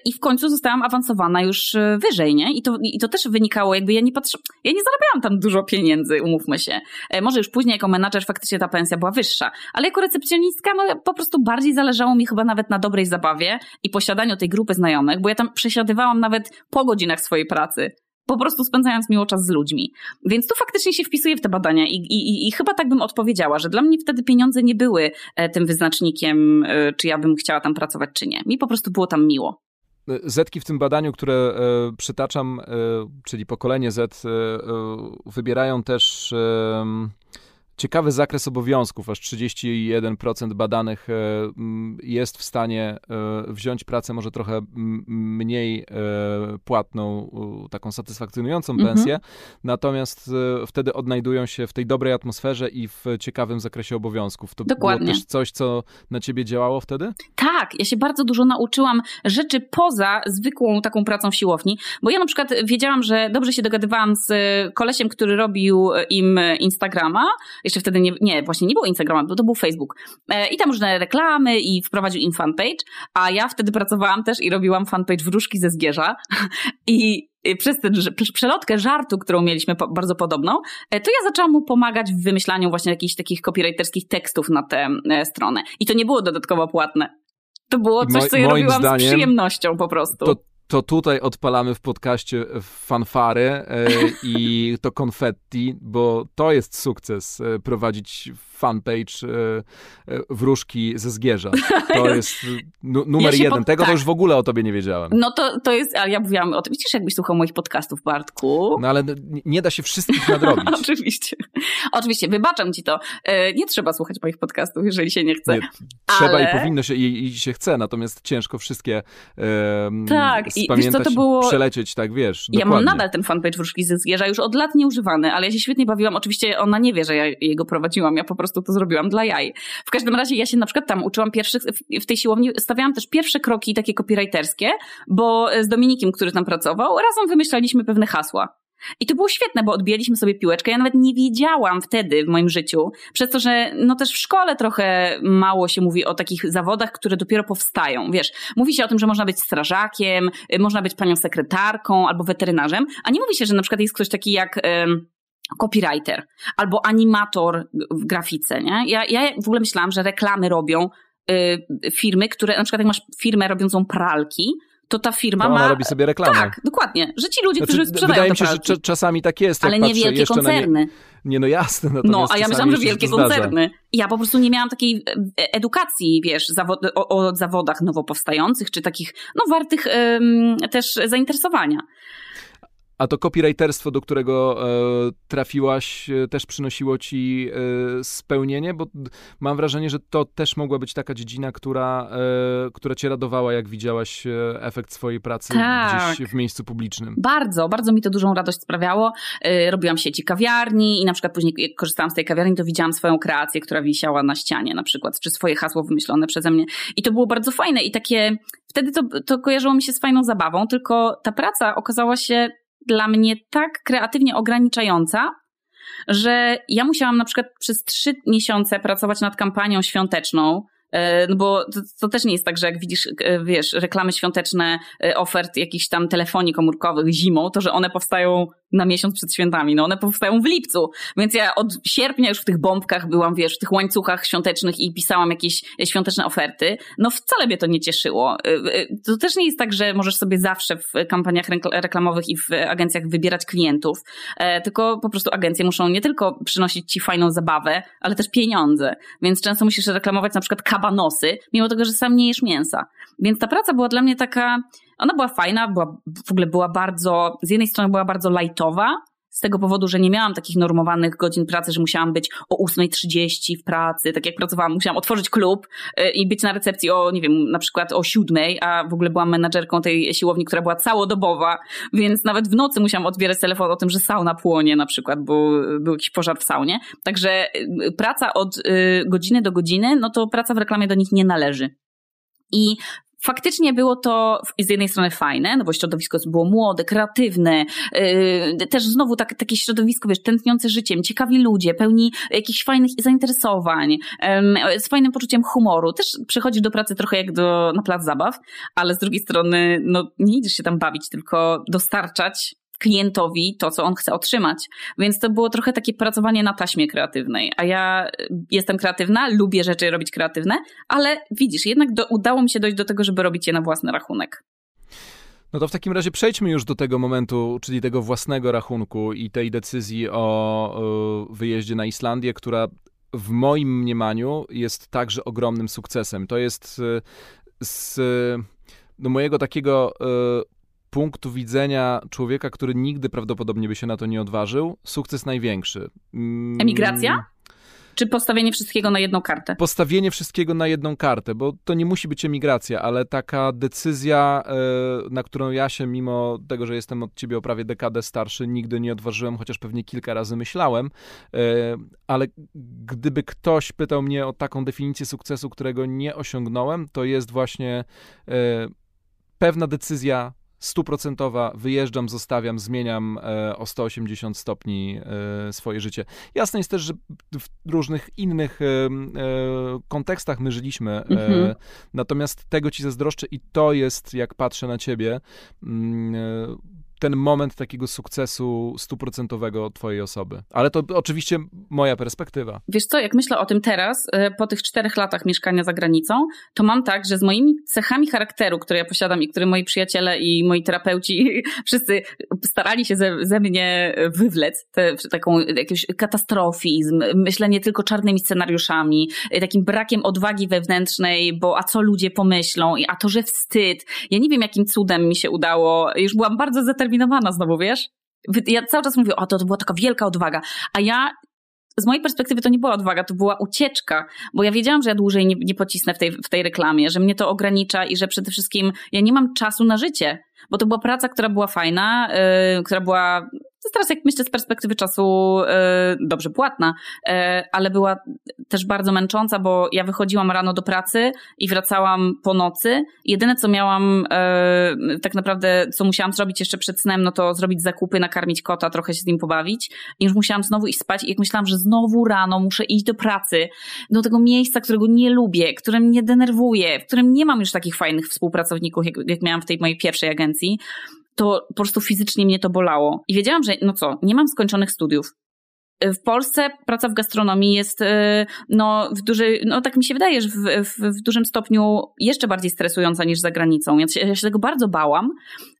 Speaker 2: I w końcu zostałam awansowana już wyżej, nie? I to, i to też wynikało, jakby ja nie patrzę, ja nie zarabiałam tam dużo pieniędzy, umówmy się. E, może już później jako menadżer faktycznie ta pensja była wyższa, ale jako recepcjonistka, no po prostu bardziej zależało mi chyba nawet na dobrej zabawie i posiadaniu tej grupy znajomych, bo ja tam przesiadywałam nawet po godzinach swojej pracy po prostu spędzając miło czas z ludźmi. Więc tu faktycznie się wpisuje w te badania i, i, i chyba tak bym odpowiedziała, że dla mnie wtedy pieniądze nie były e, tym wyznacznikiem, e, czy ja bym chciała tam pracować, czy nie. Mi po prostu było tam miło.
Speaker 1: Zetki w tym badaniu, które e, przytaczam, e, czyli pokolenie Z, e, wybierają też ciekawy zakres obowiązków. Aż 31% badanych e, jest w stanie e, wziąć pracę może trochę mniej e, płatną, taką satysfakcjonującą mhm. pensję, natomiast wtedy odnajdują się w tej dobrej atmosferze i w ciekawym zakresie obowiązków. To Dokładnie. było też coś, co na ciebie działało wtedy?
Speaker 2: Tak, ja się bardzo dużo nauczyłam rzeczy poza zwykłą taką pracą w siłowni, bo ja na przykład wiedziałam, że dobrze się dogadywałam z kolesiem, który robił im Instagrama, jeszcze wtedy nie, nie właśnie nie było Instagrama, bo to był Facebook. E, I tam różne reklamy i wprowadził im fanpage, a ja wtedy pracowałam też i robiłam fanpage Wróżki ze Zgierza [LAUGHS] i przez tę przelotkę żartu, którą mieliśmy po, bardzo podobną, e, to ja zaczęłam mu pomagać w wymyślaniu właśnie jakichś takich copywriterskich tekstów na tę e, stronę. I to nie było dodatkowo płatne. To było coś, co ja robiłam zdaniem, z przyjemnością po prostu.
Speaker 1: To to tutaj odpalamy w podcaście fanfary e, i to konfetti, bo to jest sukces e, prowadzić fanpage e, wróżki ze Zgierza. [LAUGHS] To jest numer ja jeden. Pod... Tego tak. to już w ogóle o tobie nie wiedziałem.
Speaker 2: No to, to jest, ale ja mówiłam o tym, widzisz, jakbyś słuchał moich podcastów, Bartku.
Speaker 1: No ale nie da się wszystkich nadrobić. [LAUGHS]
Speaker 2: Oczywiście. Oczywiście, wybaczam ci to. Nie trzeba słuchać moich podcastów, jeżeli się nie chce. Nie,
Speaker 1: trzeba
Speaker 2: ale...
Speaker 1: i powinno się, i, i, się chce, natomiast ciężko wszystkie um,
Speaker 2: tak,
Speaker 1: spamiętać, co, to było... przelecieć, tak wiesz.
Speaker 2: Ja mam nadal ten fanpage Wróżki ze Zgierza, już od lat nieużywany, ale ja się świetnie bawiłam. Oczywiście ona nie wie, że ja jego prowadziłam, ja po prostu to zrobiłam dla jaj. W każdym razie ja się na przykład tam uczyłam pierwszych, w tej siłowni stawiałam też pierwsze kroki takie copywriterskie, bo z Dominikiem, który tam pracował, razem wymyślaliśmy pewne hasła. I to było świetne, bo odbijaliśmy sobie piłeczkę. Ja nawet nie wiedziałam wtedy w moim życiu, przez to, że no też w szkole trochę mało się mówi o takich zawodach, które dopiero powstają. Wiesz, mówi się o tym, że można być strażakiem, y, można być panią sekretarką albo weterynarzem, a nie mówi się, że na przykład jest ktoś taki jak copywriter albo animator w grafice, nie? Ja, ja w ogóle myślałam, że reklamy robią y, firmy, które, na przykład jak masz firmę robiącą pralki, to ta firma
Speaker 1: to
Speaker 2: ona
Speaker 1: ma... robi sobie reklamę.
Speaker 2: Tak, dokładnie. Że ci ludzie, znaczy, którzy sprzedają
Speaker 1: Wydaje mi się, że czasami tak jest.
Speaker 2: Ale nie wielkie koncerny.
Speaker 1: Nie... nie, no jasne.
Speaker 2: No, a ja myślałam, że wielkie koncerny. Ja po prostu nie miałam takiej e, edukacji, wiesz, zawod o, o, zawodach nowo powstających, czy takich, no, wartych um, też zainteresowania.
Speaker 1: A to copywriterstwo, do którego e, trafiłaś, e, też przynosiło ci e, spełnienie, bo mam wrażenie, że to też mogła być taka dziedzina, która, e, która cię radowała, jak widziałaś e, efekt swojej pracy tak. gdzieś w miejscu publicznym.
Speaker 2: Bardzo, bardzo mi to dużą radość sprawiało. E, robiłam sieci kawiarni i na przykład później jak korzystałam z tej kawiarni, to widziałam swoją kreację, która wisiała na ścianie na przykład, czy swoje hasło wymyślone przeze mnie. I to było bardzo fajne i takie, wtedy to, to kojarzyło mi się z fajną zabawą, tylko ta praca okazała się dla mnie tak kreatywnie ograniczająca, że ja musiałam na przykład przez trzy miesiące pracować nad kampanią świąteczną, E, no bo to, to, też nie jest tak, że jak widzisz, e, wiesz, reklamy świąteczne e, ofert jakichś tam telefonii komórkowych zimą, to że one powstają na miesiąc przed świętami. No one powstają w lipcu. Więc ja od sierpnia już w tych bombkach byłam, wiesz, w tych łańcuchach świątecznych i pisałam jakieś świąteczne oferty. No wcale mnie to nie cieszyło. To też nie jest tak, że możesz sobie zawsze w kampaniach reklamowych i w agencjach wybierać klientów, tylko po prostu agencje muszą nie tylko przynosić ci fajną zabawę, ale też pieniądze. Więc często musisz reklamować na przykład kabanosy, mimo tego, że sam nie jesz mięsa. Więc ta praca była dla mnie taka, ona była fajna, była, w ogóle była bardzo, z jednej strony była bardzo lightowa, z tego powodu, że nie miałam takich normowanych godzin pracy, że musiałam być o 8.30 w pracy, tak jak pracowałam, musiałam otworzyć klub y, i być na recepcji o, nie wiem, na przykład o 7, a w ogóle byłam menadżerką tej siłowni, która była całodobowa, więc nawet w nocy musiałam odbierać telefon o tym, że sauna płonie na przykład, bo był jakiś pożar w saunie. Także y, praca od y, godziny do godziny, no to praca w reklamie do nich nie należy. I faktycznie było to z jednej strony fajne, no bo środowisko było młode, kreatywne, yy, też znowu tak, takie środowisko, wiesz, tętniące życiem, ciekawi ludzie, pełni jakichś fajnych zainteresowań, yy, z fajnym poczuciem humoru. Też przychodzisz do pracy trochę jak do, na plac zabaw, ale z drugiej strony, no nie idziesz się tam bawić, tylko dostarczać klientowi to, co on chce otrzymać. Więc to było trochę takie pracowanie na taśmie kreatywnej. A ja y, jestem kreatywna, lubię rzeczy robić kreatywne, ale widzisz, jednak do, udało mi się dojść do tego, żeby robić je na własny rachunek.
Speaker 1: No to w takim razie przejdźmy już do tego momentu, czyli tego własnego rachunku i tej decyzji o wyjeździe na Islandię, która w moim mniemaniu jest także ogromnym sukcesem. To jest y, z do mojego takiego y, punktu widzenia człowieka, który nigdy prawdopodobnie by się na to nie odważył, sukces największy.
Speaker 2: Mm. Emigracja? Czy postawienie wszystkiego na jedną kartę?
Speaker 1: Postawienie wszystkiego na jedną kartę, bo to nie musi być emigracja, ale taka decyzja, e, na którą ja się, mimo tego, że jestem od ciebie o prawie dekadę starszy, nigdy nie odważyłem, chociaż pewnie kilka razy myślałem. E, ale gdyby ktoś pytał mnie o taką definicję sukcesu, którego nie osiągnąłem, to jest właśnie e, pewna decyzja stuprocentowa, wyjeżdżam, zostawiam, zmieniam e, o 180 stopni e, swoje życie. Jasne jest też, że w różnych innych e, kontekstach my żyliśmy, mhm. natomiast tego ci zazdroszczę i to jest, jak patrzę na ciebie, mm, ten moment takiego sukcesu stuprocentowego twojej osoby. Ale to oczywiście moja perspektywa.
Speaker 2: Wiesz co, jak myślę o tym teraz, e, po tych czterech latach mieszkania za granicą, to mam tak, że z moimi cechami charakteru, które ja posiadam i które moi przyjaciele i moi terapeuci [LAUGHS] wszyscy starali się ze, ze mnie wywlec, te, taką jakiś katastrofizm, myślenie tylko czarnymi scenariuszami, e, takim brakiem odwagi wewnętrznej, bo a co ludzie pomyślą, a to, że wstyd. Ja nie wiem, jakim cudem mi się udało. Już byłam bardzo zaterminowana zdeterminowana znowu, wiesz? Ja cały czas mówię, o to, to była taka wielka odwaga, a ja z mojej perspektywy to nie była odwaga, to była ucieczka, bo ja wiedziałam, że ja dłużej nie, nie pocisnę w tej, w tej reklamie, że mnie to ogranicza i że przede wszystkim ja nie mam czasu na życie, bo to była praca, która była fajna, yy, która była to teraz, jak myślę, z perspektywy czasu e, dobrze płatna, e, ale była też bardzo męcząca, bo ja wychodziłam rano do pracy i wracałam po nocy. Jedyne, co miałam, e, tak naprawdę, co musiałam zrobić jeszcze przed snem, no to zrobić zakupy, nakarmić kota, trochę się z nim pobawić. I już musiałam znowu iść spać i jak myślałam, że znowu rano muszę iść do pracy, do tego miejsca, którego nie lubię, które mnie denerwuje, w którym nie mam już takich fajnych współpracowników, jak, jak miałam w tej mojej pierwszej agencji, to po prostu fizycznie mnie to bolało. I wiedziałam, że no co, nie mam skończonych studiów. W Polsce praca w gastronomii jest, y, no, w dużej, no tak mi się wydaje, że w, w, w dużym stopniu jeszcze bardziej stresująca niż za granicą. Ja się, ja się tego bardzo bałam,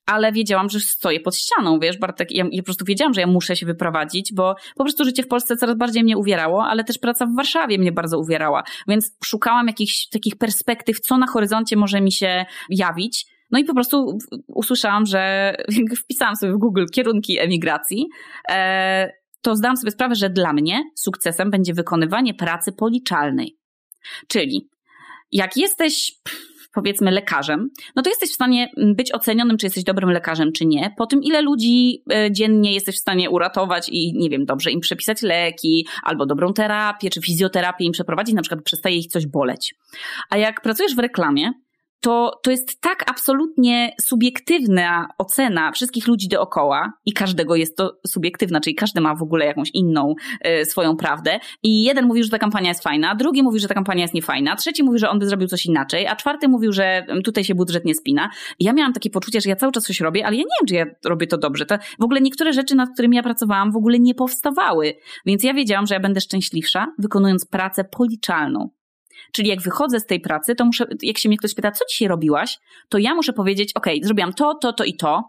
Speaker 2: ale wiedziałam, że stoję pod ścianą, wiesz, Bartek, ja, ja po prostu wiedziałam, że ja muszę się wyprowadzić, bo po prostu życie w Polsce coraz bardziej mnie uwierało, ale też praca w Warszawie mnie bardzo uwierała, więc szukałam jakichś takich perspektyw, co na horyzoncie może mi się jawić, no i po prostu usłyszałam, że [LAUGHS] wpisałam sobie w Google kierunki emigracji, e, to zdałam sobie sprawę, że dla mnie sukcesem będzie wykonywanie pracy policzalnej. Czyli jak jesteś powiedzmy lekarzem, no to jesteś w stanie być ocenionym, czy jesteś dobrym lekarzem, czy nie, po tym ile ludzi e, dziennie jesteś w stanie uratować i nie wiem, dobrze im przepisać leki, albo dobrą terapię, czy fizjoterapię im przeprowadzić, na przykład przestaje ich coś boleć. A jak pracujesz w reklamie, to, to jest tak absolutnie subiektywna ocena wszystkich ludzi dookoła i każdego jest to subiektywna, czyli każdy ma w ogóle jakąś inną y, swoją prawdę i jeden mówi, że ta kampania jest fajna, drugi mówi, że ta kampania jest niefajna, trzeci mówi, że on by zrobił coś inaczej, a czwarty mówił, że tutaj się budżet nie spina. I ja miałam takie poczucie, że ja cały czas coś robię, ale ja nie wiem, czy ja robię to dobrze. To w ogóle niektóre rzeczy, nad którymi ja pracowałam, w ogóle nie powstawały. Więc ja wiedziałam, że ja będę szczęśliwsza, wykonując pracę policzalną. Czyli jak wychodzę z tej pracy, to muszę, jak się mnie ktoś pyta, co dzisiaj robiłaś, to ja muszę powiedzieć, ok, zrobiłam to, to, to i to,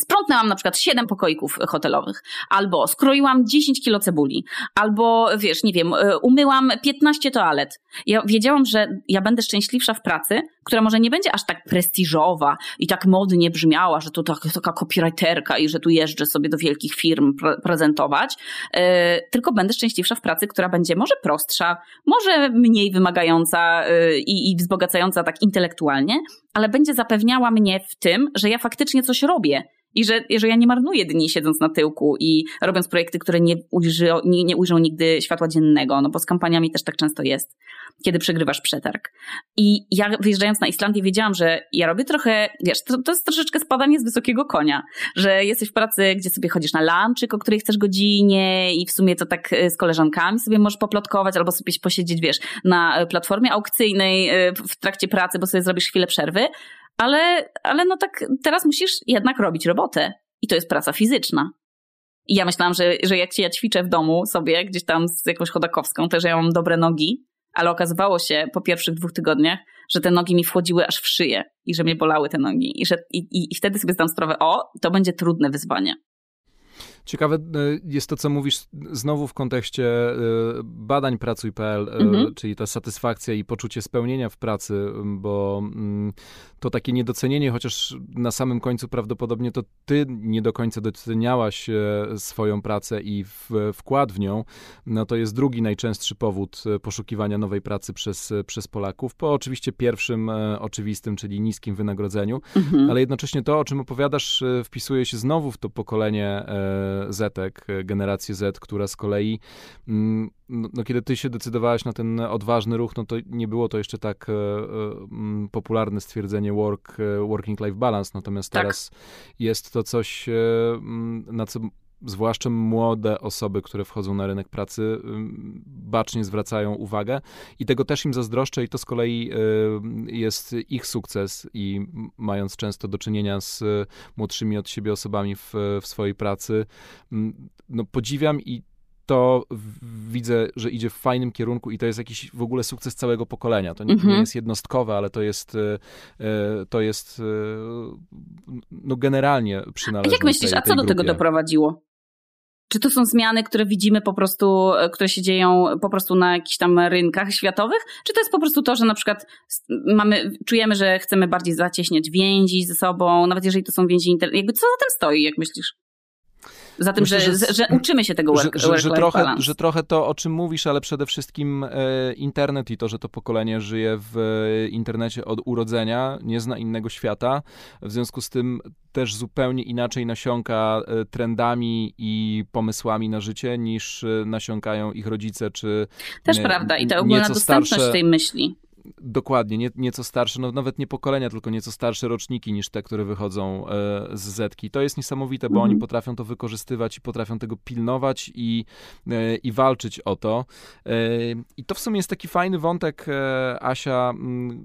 Speaker 2: Sprzątnęłam na przykład 7 pokoików hotelowych, albo skroiłam 10 kilo cebuli, albo wiesz, nie wiem, e, umyłam 15 toalet. Ja wiedziałam, że ja będę szczęśliwsza w pracy, która może nie będzie aż tak prestiżowa i tak modnie brzmiała, że tu taka, taka copywriterka i że tu jeżdżę sobie do wielkich firm prezentować, yy, tylko będę szczęśliwsza w pracy, która będzie może prostsza, może mniej wymagająca yy, i wzbogacająca tak intelektualnie, ale będzie zapewniała mnie w tym, że ja faktycznie coś robię i że, że ja nie marnuję dni siedząc na tyłku i robiąc projekty, które nie, ujrzy, nie, nie ujrzą nigdy światła dziennego, no bo z kampaniami też tak często jest, kiedy przegrywasz przetarg. I ja wyjeżdżając na Islandię wiedziałam, że ja robię trochę, wiesz, to, to jest troszeczkę spadanie z wysokiego konia, że jesteś w pracy, gdzie sobie chodzisz na lunchik, o której chcesz godzinie i w sumie to tak e, z koleżankami sobie możesz poplotkować albo sobie posiedzieć, wiesz, na e, platformie aukcyjnej e, w trakcie pracy, bo sobie zrobisz chwilę przerwy, ale, ale no tak teraz musisz jednak robić robotę i to jest praca fizyczna. I ja myślałam, że, że jak ja ćwiczę w domu sobie, gdzieś tam z jakąś chodakowską, to że ja mam dobre nogi, ale okazywało się po pierwszych dwóch tygodniach, że te nogi mi wchodziły aż w szyję i że mnie bolały te nogi. I, że, i, i wtedy sobie zdam sprawę, o, to będzie trudne wyzwanie.
Speaker 1: Ciekawe e, jest to, co mówisz znowu w kontekście e, badań pracuj.pl, e, mhm. czyli ta satysfakcja i poczucie spełnienia w pracy, bo mm, to takie niedocenienie, chociaż na samym końcu prawdopodobnie to ty nie do końca doceniałaś swoją pracę i wkład w nią, no to jest drugi najczęstszy powód poszukiwania nowej pracy przez, przez Polaków, po oczywiście pierwszym oczywistym, czyli niskim wynagrodzeniu, mhm. ale jednocześnie to, o czym opowiadasz, wpisuje się znowu w to pokolenie Zetek, generację Z, która z kolei mm, no, no, kiedy ty się decydowałeś na ten odważny ruch, no to nie było to jeszcze tak e, e, popularne stwierdzenie work, working life balance, natomiast tak. teraz jest to coś, e, na co zwłaszcza młode osoby, które wchodzą na rynek pracy, bacznie zwracają uwagę i tego też im zazdroszczę i to z kolei jest ich sukces i mając często do czynienia z młodszymi od siebie osobami w, w swojej pracy, no podziwiam i to widzę, że idzie w fajnym kierunku i to jest jakiś w ogóle sukces całego pokolenia. To nie, nie mhm. jest jednostkowe, ale to jest, e, to jest no generalnie przynależne
Speaker 2: Jak myślisz,
Speaker 1: tej,
Speaker 2: a co
Speaker 1: do
Speaker 2: tego doprowadziło? Czy to są zmiany, które widzimy po prostu, które się dzieją po prostu na jakichś tam rynkach światowych? Czy to jest po prostu to, że na przykład mamy, czujemy, że chcemy bardziej zacieśniać więzi ze sobą, nawet jeżeli to są więzi internetowe? Jakby co za tym stoi, jak myślisz? Za tym, Myślę, że, że, że, uczymy się tego work,
Speaker 1: że, work że, trochę, balance. że trochę to, o czym mówisz, ale przede wszystkim e, internet i to, że to pokolenie żyje w e, internecie od urodzenia, nie zna innego świata. W związku z tym też zupełnie inaczej nasiąka e, trendami i pomysłami na życie, niż nasiąkają ich rodzice, czy
Speaker 2: Też prawda i ta ogólna dostępność starsze, tej myśli.
Speaker 1: Dokładnie, nie, nieco starsze, no nawet nie pokolenia, tylko nieco starsze roczniki niż te, które wychodzą e, z Zetki. To jest niesamowite, bo oni mhm. potrafią to wykorzystywać i potrafią tego pilnować i, e, i walczyć o to. E, I to w sumie jest taki fajny wątek, Asia,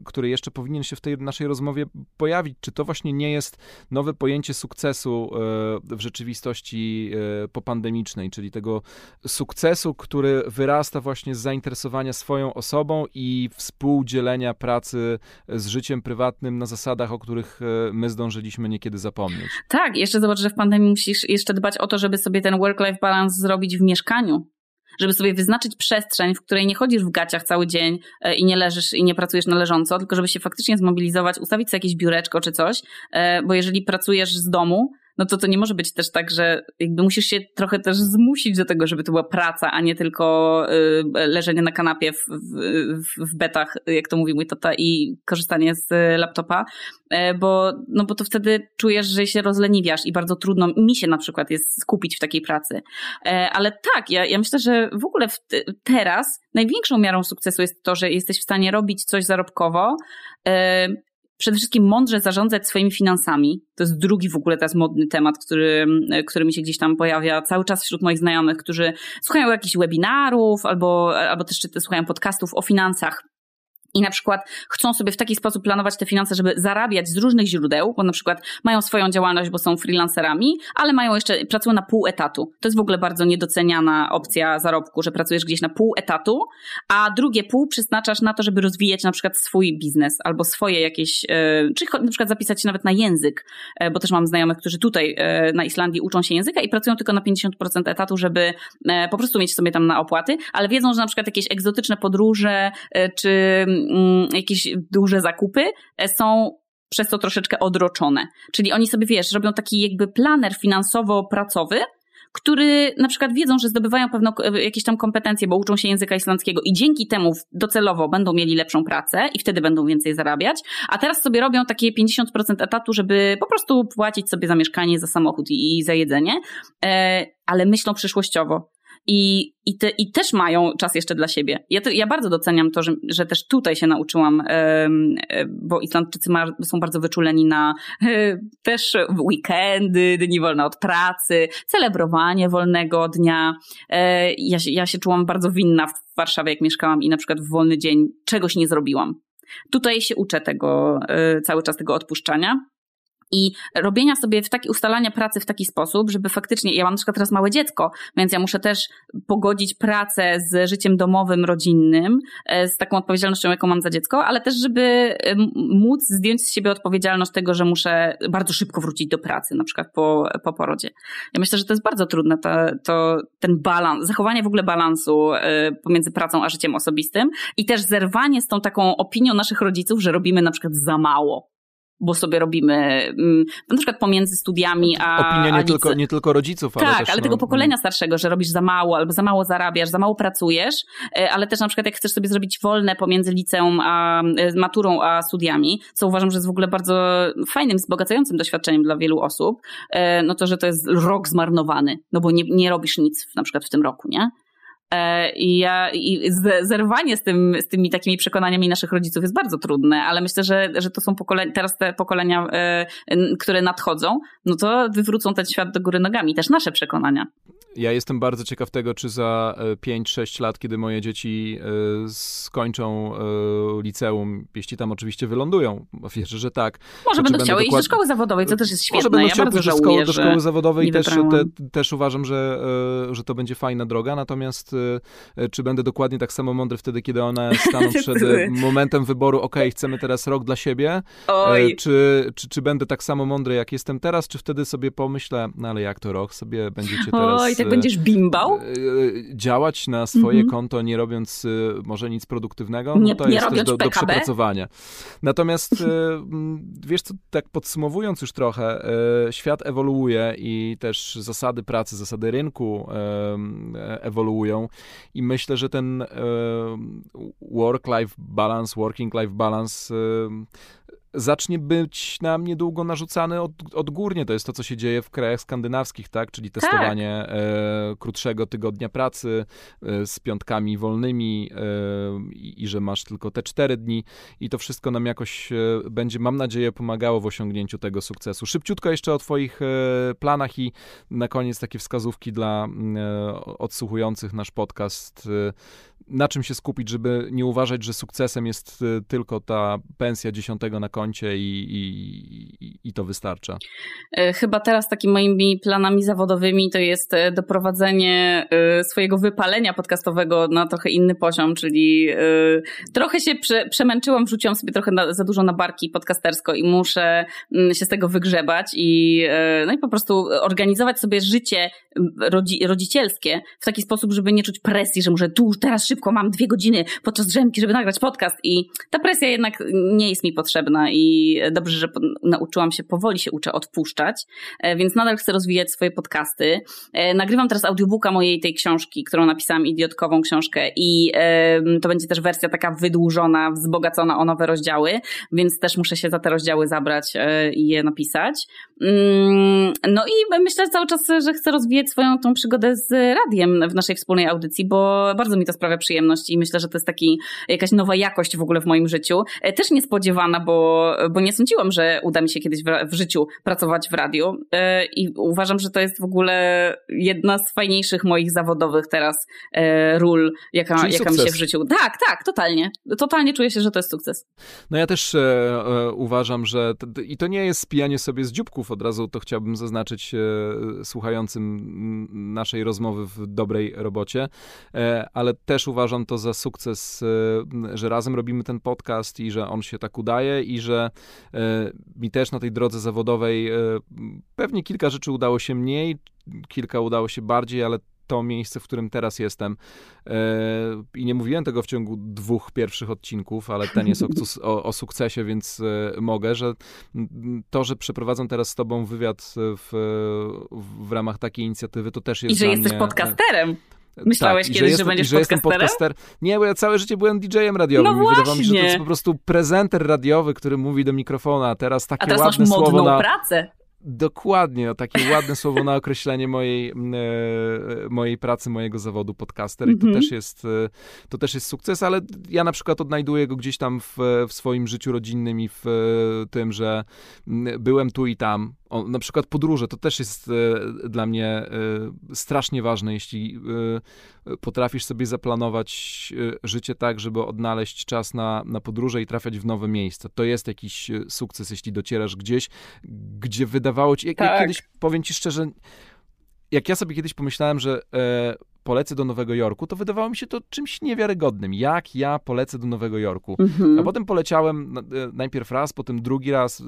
Speaker 1: który jeszcze powinien się w tej naszej rozmowie pojawić. Czy to właśnie nie jest nowe pojęcie sukcesu w rzeczywistości popandemicznej, czyli tego sukcesu, który wyrasta właśnie z zainteresowania swoją osobą i współ dzielenia pracy z życiem prywatnym na zasadach, o których e, my zdążyliśmy niekiedy zapomnieć.
Speaker 2: Tak, jeszcze zobacz, że w pandemii musisz jeszcze dbać o to, żeby sobie ten work-life balance zrobić w mieszkaniu żeby sobie wyznaczyć przestrzeń, w której nie chodzisz w gaciach cały dzień e, i nie leżysz i nie pracujesz na leżąco, tylko żeby się faktycznie zmobilizować, ustawić sobie jakieś biureczko czy coś, e, bo jeżeli pracujesz z domu, no to to nie może być też tak, że jakby musisz się trochę też zmusić do tego, żeby to była praca, a nie tylko y, leżenie na kanapie w, w, w betach, jak to mówi mój tata, i korzystanie z laptopa, e, bo, no bo to wtedy czujesz, że się rozleniwiasz i bardzo trudno mi się na przykład jest skupić w takiej pracy. E, ale tak, ja, ja myślę, że w ogóle w, teraz największą miarą sukcesu jest to, że jesteś w stanie robić coś zarobkowo, e, przede wszystkim mądrze zarządzać swoimi finansami. To jest drugi w ogóle teraz modny temat, który, który mi się gdzieś tam pojawia cały czas wśród moich znajomych, którzy słuchają jakichś webinarów albo, albo też słuchają podcastów o finansach i na przykład chcą sobie w taki sposób planować te finanse, żeby zarabiać z różnych źródeł, bo na przykład mają swoją działalność, bo są freelancerami, ale mają jeszcze, pracują na pół etatu. To jest w ogóle bardzo niedoceniana opcja zarobku, że pracujesz gdzieś na pół etatu, a drugie pół przeznaczasz na to, żeby rozwijać na przykład swój biznes albo swoje jakieś, e, czy na przykład zapisać się nawet na język, e, bo też mam znajomych, którzy tutaj e, na Islandii uczą się języka i pracują tylko na 50% etatu, żeby po prostu mieć sobie tam na opłaty, ale wiedzą, że na przykład jakieś egzotyczne podróże, czy jakieś duże zakupy e, są przez to troszeczkę odroczone. Czyli oni sobie, wiesz, robią taki jakby planer finansowo-pracowy, który na przykład wiedzą, że zdobywają pewne jakieś tam kompetencje, bo uczą się języka islandzkiego i dzięki temu docelowo będą mieli lepszą pracę i wtedy będą więcej zarabiać, a teraz sobie robią takie 50% etatu, żeby po prostu płacić sobie za mieszkanie, za samochód i, i za jedzenie, e, ale myślą przyszłościowo i, i, te, i też mają czas jeszcze dla siebie. Ja, to, ja bardzo doceniam to, że, że też tutaj się nauczyłam, bo Islandczycy ma, są bardzo wyczuleni na e, też weekendy, dni wolne od pracy, celebrowanie wolnego dnia. E, ja, ja się czułam bardzo winna w Warszawie, jak mieszkałam i na przykład w wolny dzień czegoś nie zrobiłam. Tutaj się uczę tego, e, cały czas tego odpuszczania. I robienia sobie w taki, ustalania pracy w taki sposób, żeby faktycznie, ja mam na przykład teraz małe dziecko, więc ja muszę też pogodzić pracę z życiem domowym, rodzinnym, e, z taką odpowiedzialnością, jaką mam za dziecko, ale też, żeby móc zdjąć z siebie odpowiedzialność tego, że muszę bardzo szybko wrócić do pracy, na przykład po, po porodzie. Ja myślę, że to jest bardzo trudne, to, to ten balans, zachowanie w ogóle balansu e, pomiędzy pracą a życiem osobistym i też zerwanie z tą taką opinią naszych rodziców, że robimy na przykład za mało bo sobie robimy, mm, na przykład pomiędzy studiami a...
Speaker 1: Opinia nie,
Speaker 2: a
Speaker 1: tylko, nie tylko rodziców, ale
Speaker 2: Tak, ale
Speaker 1: no,
Speaker 2: tego pokolenia starszego, że robisz za mało, albo za mało zarabiasz, za mało pracujesz, e, ale też na przykład jak chcesz sobie zrobić wolne pomiędzy liceum a e, maturą a studiami, co uważam, że jest w ogóle bardzo fajnym, wzbogacającym doświadczeniem dla wielu osób, e, no to, że to jest rok zmarnowany, no bo nie, nie robisz nic na przykład w tym roku, nie? E, I, ja, i zerwanie z, tym, z tymi takimi przekonaniami naszych rodziców jest bardzo trudne, ale myślę, że, że to są pokolenia, teraz te pokolenia, e, które nadchodzą, no to wywrócą ten świat do góry nogami, też nasze przekonania.
Speaker 1: Ja jestem bardzo ciekaw tego, czy za 5-6 e, lat, kiedy moje dzieci skończą liceum, jeśli tam oczywiście wylądują, wierzę, że tak.
Speaker 2: Może będą chciały dokład... iść do szkoły zawodowej, co też jest świetne. Może
Speaker 1: będą
Speaker 2: ja chciały
Speaker 1: bardzo
Speaker 2: do
Speaker 1: szkoły, do szkoły zawodowej też, te, też uważam, że, że to będzie fajna droga, natomiast czy będę dokładnie tak samo mądry wtedy, kiedy one staną [LAUGHS] przed e, momentem wyboru, ok, chcemy teraz rok dla siebie, e, Oj. Czy, czy, czy będę tak samo mądry, jak jestem teraz, czy wtedy sobie pomyślę, no ale jak to rok, sobie będziecie teraz...
Speaker 2: Oj, tak będziesz bimbał?
Speaker 1: Działać na swoje mhm. konto, nie robiąc może nic produktywnego, no to nie jest też do, do przepracowania. Natomiast wiesz co, tak podsumowując już trochę, świat ewoluuje i też zasady pracy, zasady rynku ewoluują i myślę, że ten e, work-life balance, working-life balance e, zacznie być nam niedługo narzucany od, odgórnie. To jest to, co się dzieje w krajach skandynawskich, tak? Czyli tak. testowanie tak. e, krótszego tygodnia pracy e, z piątkami wolnymi e, i, że masz tylko te cztery dni i to wszystko nam jakoś e, będzie, mam nadzieję, pomagało w osiągnięciu tego sukcesu. Szybciutko jeszcze o twoich e, planach i na koniec takie wskazówki dla e, odsłuchujących nasz podcast na czym się skupić, żeby nie uważać, że sukcesem jest tylko ta pensja dziesiątego na i, i, i, to wystarcza?
Speaker 2: E, chyba teraz takimi moimi planami zawodowymi to jest e, doprowadzenie e, swojego wypalenia podcastowego na trochę inny poziom, czyli trochę się prze, przemęczyłam, wrzuciłam sobie trochę na, za dużo na barki podcastersko i muszę mm, się z tego wygrzebać i, no i po prostu organizować sobie życie rodzi, rodzicielskie w taki sposób, żeby nie czuć presji, że muszę tu teraz szybko mam dwie godziny podczas drzemki, żeby nagrać podcast i ta presja jednak nie jest mi potrzebna dobrze, że nauczyłam się, powoli się uczę odpuszczać, e, więc nadal chcę rozwijać swoje podcasty. E, nagrywam teraz audiobooka mojej tej książki, którą napisałam, idiotkową książkę i to będzie też wersja taka wydłużona, wzbogacona o nowe rozdziały, więc też muszę się za te rozdziały zabrać e, i je napisać. Mm, no i myślę cały czas, że chcę rozwijać swoją tą przygodę z radiem w naszej wspólnej audycji, bo bardzo mi to sprawia przyjemność i myślę, że to jest taki jakaś nowa jakość w ogóle w moim życiu. Też niespodziewana, bo, bo nie sądziłam, że uda mi się kiedyś w, w życiu pracować w radiu e, i uważam, że to jest w ogóle jedna z fajniejszych moich zawodowych teraz e, ról, jaka, jaka mi się w życiu... Tak, tak, totalnie. Totalnie czuję się, że to jest sukces.
Speaker 1: No ja też e, uważam, że i to nie jest spijanie sobie z dzióbków, od razu to chciałbym zaznaczyć słuchającym naszej rozmowy w dobrej robocie, ale też uważam to za sukces, że razem robimy ten podcast i że on się tak udaje i że e, mi też na tej drodze zawodowej e, pewnie kilka rzeczy udało się mniej, kilka udało się bardziej, ale to miejsce, w którym teraz jestem. I nie mówiłem tego w ciągu dwóch pierwszych odcinków, ale ten jest o, o, o, sukcesie, więc mogę, że to, że przeprowadzam teraz z tobą wywiad w, w ramach takiej inicjatywy, to też jest.
Speaker 2: I że jesteś
Speaker 1: mnie...
Speaker 2: podcasterem. Myślałeś tak, kiedyś, że, jestem, że będziesz że jestem podcaster?
Speaker 1: Nie, bo ja całe życie byłem DJ-em radiowym no i wydawało mi się, że to jest po prostu prezenter radiowy, który mówi do mikrofona, a teraz takie a teraz ładne masz słowo na...
Speaker 2: pracę.
Speaker 1: Dokładnie, takie ładne słowo na określenie mojej, e, mojej pracy, mojego zawodu podcaster i to, mm -hmm. też jest, e, to też jest sukces, ale ja na przykład odnajduję go gdzieś tam w, w swoim życiu rodzinnym i w e, tym, że byłem tu i tam, o, na przykład podróże to też jest e, dla mnie e, strasznie ważne, jeśli e, potrafisz sobie zaplanować e, życie tak, żeby odnaleźć czas na, na podróże i trafiać w nowe miejsca. To jest jakiś e, sukces, jeśli docierasz gdzieś, gdzie wydawało ci, jak, tak. jak kiedyś, powiem ci szczerze, jak ja sobie kiedyś pomyślałem, że e, polecę do Nowego Jorku, to wydawało mi się to czymś niewiarygodnym. Jak ja polecę do Nowego Jorku? Mhm. A potem poleciałem e, najpierw raz, potem drugi raz e,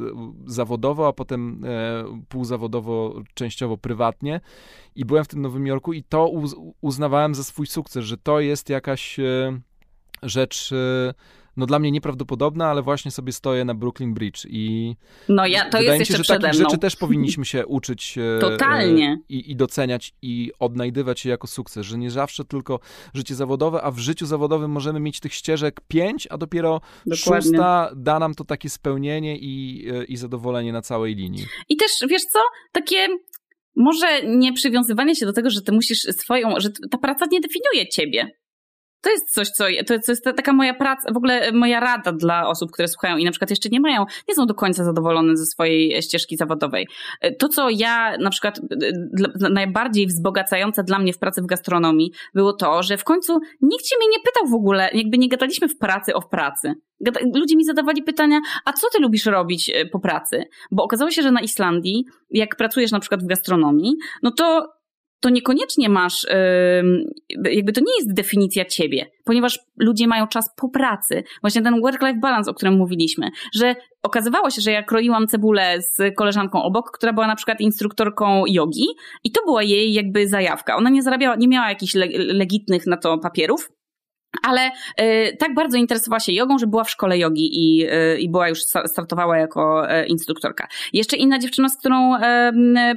Speaker 1: zawodowo, a potem e, półzawodowo, częściowo prywatnie i byłem w tym Nowym Jorku i to uznawałem za swój sukces, że to jest jakaś rzecz no dla mnie nieprawdopodobna, ale właśnie sobie stoję na Brooklyn Bridge i
Speaker 2: no ja, to jest jeszcze
Speaker 1: się,
Speaker 2: że
Speaker 1: takich rzeczy też [LAUGHS] powinniśmy się uczyć
Speaker 2: e, Totalnie.
Speaker 1: I, i doceniać i odnajdywać je jako sukces, że nie zawsze tylko życie zawodowe, a w życiu zawodowym możemy mieć tych ścieżek pięć, a dopiero Dokładnie. szósta da nam to takie spełnienie i, e, i zadowolenie na całej linii.
Speaker 2: I też, wiesz co, takie może nie przywiązywanie się do tego, że ty musisz swoją, że ta praca nie definiuje ciebie. To jest coś, co, to jest, taka moja praca, w ogóle moja rada dla osób, które słuchają i na przykład jeszcze nie mają, nie są do końca zadowolone ze swojej ścieżki zawodowej. To, co ja na przykład najbardziej wzbogacające dla mnie w pracy w gastronomii było to, że w końcu nikt się mnie nie pytał w ogóle, jakby nie gadaliśmy w pracy o pracy. Ludzie mi zadawali pytania, a co ty lubisz robić e, po pracy? Bo okazało się, że na Islandii, jak pracujesz na przykład w gastronomii, no to to niekoniecznie masz, jakby to nie jest definicja ciebie, ponieważ ludzie mają czas po pracy. Właśnie ten work-life balance, o którym mówiliśmy, że okazywało się, że ja kroiłam cebulę z koleżanką obok, która była na przykład instruktorką jogi i to była jej jakby zajawka. Ona nie zarabiała, nie miała jakichś legitnych na to papierów, ale y, tak bardzo interesowała się jogą, że była w szkole jogi i, y, i była już startowała jako y, instruktorka. Jeszcze inna dziewczyna, z którą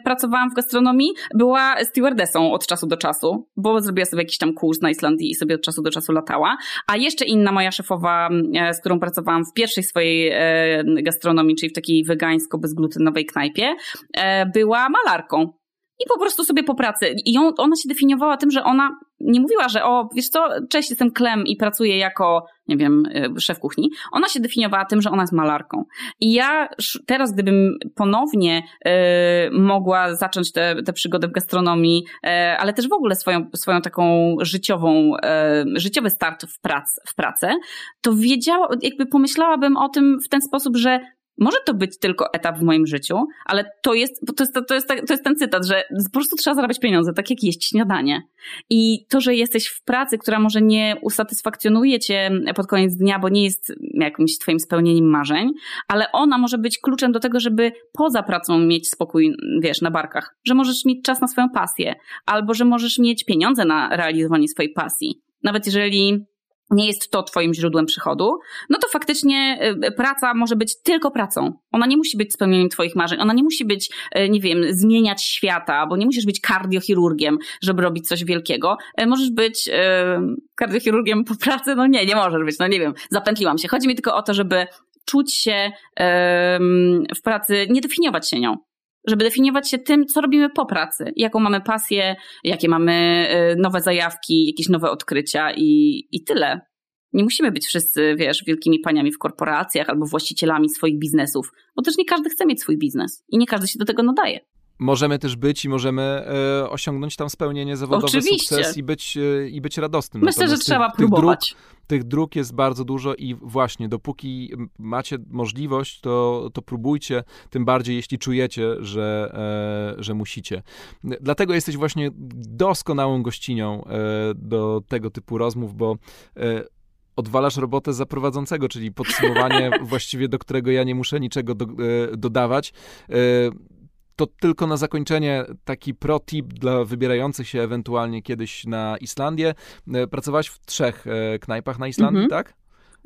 Speaker 2: pracowałam w gastronomii, była stewardessą od czasu do czasu, bo zrobiła sobie jakiś tam kurs na Islandii i sobie od czasu do czasu latała. A jeszcze inna moja szefowa, e, z którą pracowałam w pierwszej swojej e, gastronomii, czyli w takiej wegańsko-bezglutenowej knajpie, e, była malarką i po prostu sobie po pracy. I ona się definiowała tym, że ona nie mówiła, że o, wiesz co, cześć, jestem Klem i pracuję jako, nie wiem, y, szef kuchni. Ona się definiowała tym, że ona jest malarką. I ja teraz, gdybym ponownie y, mogła zacząć tę przygodę w gastronomii, y, ale też w ogóle swoją, swoją taką życiową, y, życiowy start w, prac, w pracę, to wiedziała, jakby pomyślałabym o tym w ten sposób, że może to być tylko etap w moim życiu, ale to jest, to jest, to jest, to jest ten cytat, że po prostu trzeba zarabiać pieniądze, tak jak jeść śniadanie. I to, że jesteś w pracy, która może nie usatysfakcjonuje cię pod koniec dnia, bo nie jest jakimś twoim spełnieniem marzeń, ale ona może być kluczem do tego, żeby poza pracą mieć spokój, wiesz, na barkach. Że możesz mieć czas na swoją pasję, albo że możesz mieć pieniądze na realizowanie swojej pasji. Nawet jeżeli nie jest to Twoim źródłem przychodu, no to faktycznie y, praca może być tylko pracą. Ona nie musi być spełnieniem Twoich marzeń, ona nie musi być, y, nie wiem, zmieniać świata, bo nie musisz być kardiochirurgiem, żeby robić coś wielkiego. Y, możesz być kardiochirurgiem po pracy? No nie, nie możesz być, no nie wiem, zapętliłam się. Chodzi mi tylko o to, żeby czuć się w pracy, nie definiować się nią żeby definiować się tym, co robimy po pracy, jaką mamy pasję, jakie mamy y, nowe zajawki, jakieś nowe odkrycia i, i tyle. Nie musimy być wszyscy, wiesz, wielkimi paniami w korporacjach albo właścicielami swoich biznesów, bo też nie każdy chce mieć swój biznes i nie każdy się do tego nadaje
Speaker 1: możemy też być i możemy e, osiągnąć tam spełnienie zawodowe, Oczywiście. sukces i być, e, i być radosnym.
Speaker 2: Myślę, Natomiast że trzeba tych, próbować.
Speaker 1: Tych dróg, tych dróg jest bardzo dużo i właśnie dopóki macie możliwość, to, to próbujcie, tym bardziej jeśli czujecie, że, e, że musicie. Dlatego jesteś właśnie doskonałą gościnią e, do tego typu rozmów, bo e, odwalasz robotę za prowadzącego, czyli podsumowanie [LAUGHS] właściwie, do którego ja nie muszę niczego do, e, dodawać to tylko na zakończenie taki pro tip dla wybierających się ewentualnie kiedyś na Islandię. E, pracowałaś w trzech e, knajpach na Islandii, -hmm. tak?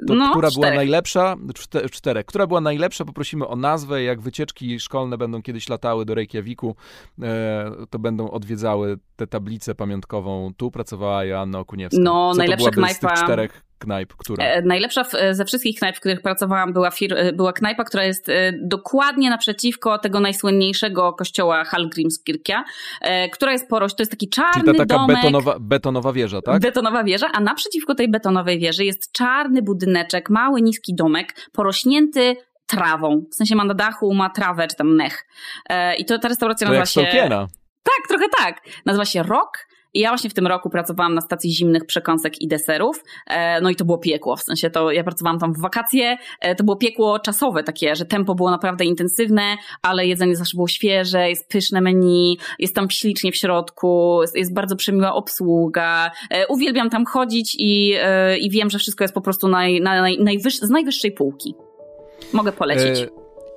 Speaker 1: To,
Speaker 2: no,
Speaker 1: która
Speaker 2: czterech.
Speaker 1: była najlepsza? Czte, czterech. Która była najlepsza? Poprosimy o nazwę. Jak wycieczki szkolne będą kiedyś latały do Reykjaviku, e, to będą odwiedzały tę tablicę pamiątkową. Tu pracowała Joanna Okuniewska.
Speaker 2: No, Co najlepsza knajpa.
Speaker 1: Z tych czterech knajp, która? E,
Speaker 2: najlepsza w, e, ze wszystkich knajp, w których pracowałam, była, fir, e, była knajpa, która jest e, dokładnie naprzeciwko tego najsłynniejszego kościoła Hallgrímskirkja, e, która jest poroś, to jest taki czarny
Speaker 1: Czyli ta taka
Speaker 2: domek.
Speaker 1: Betonowa, betonowa wieża, tak?
Speaker 2: Betonowa wieża, a naprzeciwko tej betonowej wieży jest czarny budyneczek, mały, niski domek, porośnięty trawą. W sensie ma na dachu, ma trawę, czy tam mech. E, I to ta restauracja
Speaker 1: to
Speaker 2: nazywa
Speaker 1: jak się...
Speaker 2: Tak, trochę tak. Nazywa się Rock i ja właśnie w tym roku pracowałam na stacji zimnych przekąsek i deserów. E, no i to było piekło, w sensie to ja pracowałam tam w wakacje, e, to było piekło czasowe takie, że tempo było naprawdę intensywne, ale jedzenie zawsze było świeże, jest pyszne menu, jest tam ślicznie w środku, jest bardzo przemiła obsługa. E, uwielbiam tam chodzić i, i wiem, że wszystko jest po prostu naj, naj, najwyż, z najwyższej półki. Mogę polecić.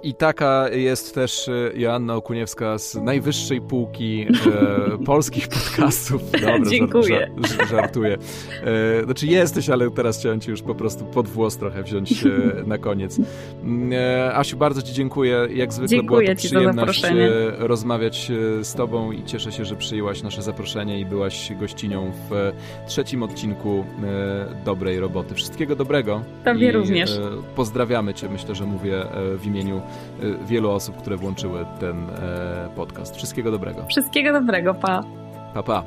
Speaker 1: I taka jest też e, Joanna Okuniewska z najwyższej półki e, [LAUGHS] polskich podcastów.
Speaker 2: Dobra, Dziękuję.
Speaker 1: Żar, żartuję. E, znaczy jesteś, ale teraz chciałem ci już po prostu pod włos trochę wziąć e, na koniec. Mm, e, Asiu, bardzo ci dziękuję. Jak zwykle
Speaker 2: dziękuję
Speaker 1: była to przyjemność e, rozmawiać z tobą i cieszę się, że przyjęłaś nasze zaproszenie i byłaś gościnią w trzecim odcinku Dobrej Roboty. Wszystkiego dobrego.
Speaker 2: Tobie również.
Speaker 1: Pozdrawiamy cię. Myślę, że mówię w imieniu wielu osób, które włączyły ten e, podcast. Wszystkiego dobrego.
Speaker 2: Wszystkiego dobrego, pa.
Speaker 1: Pa, pa.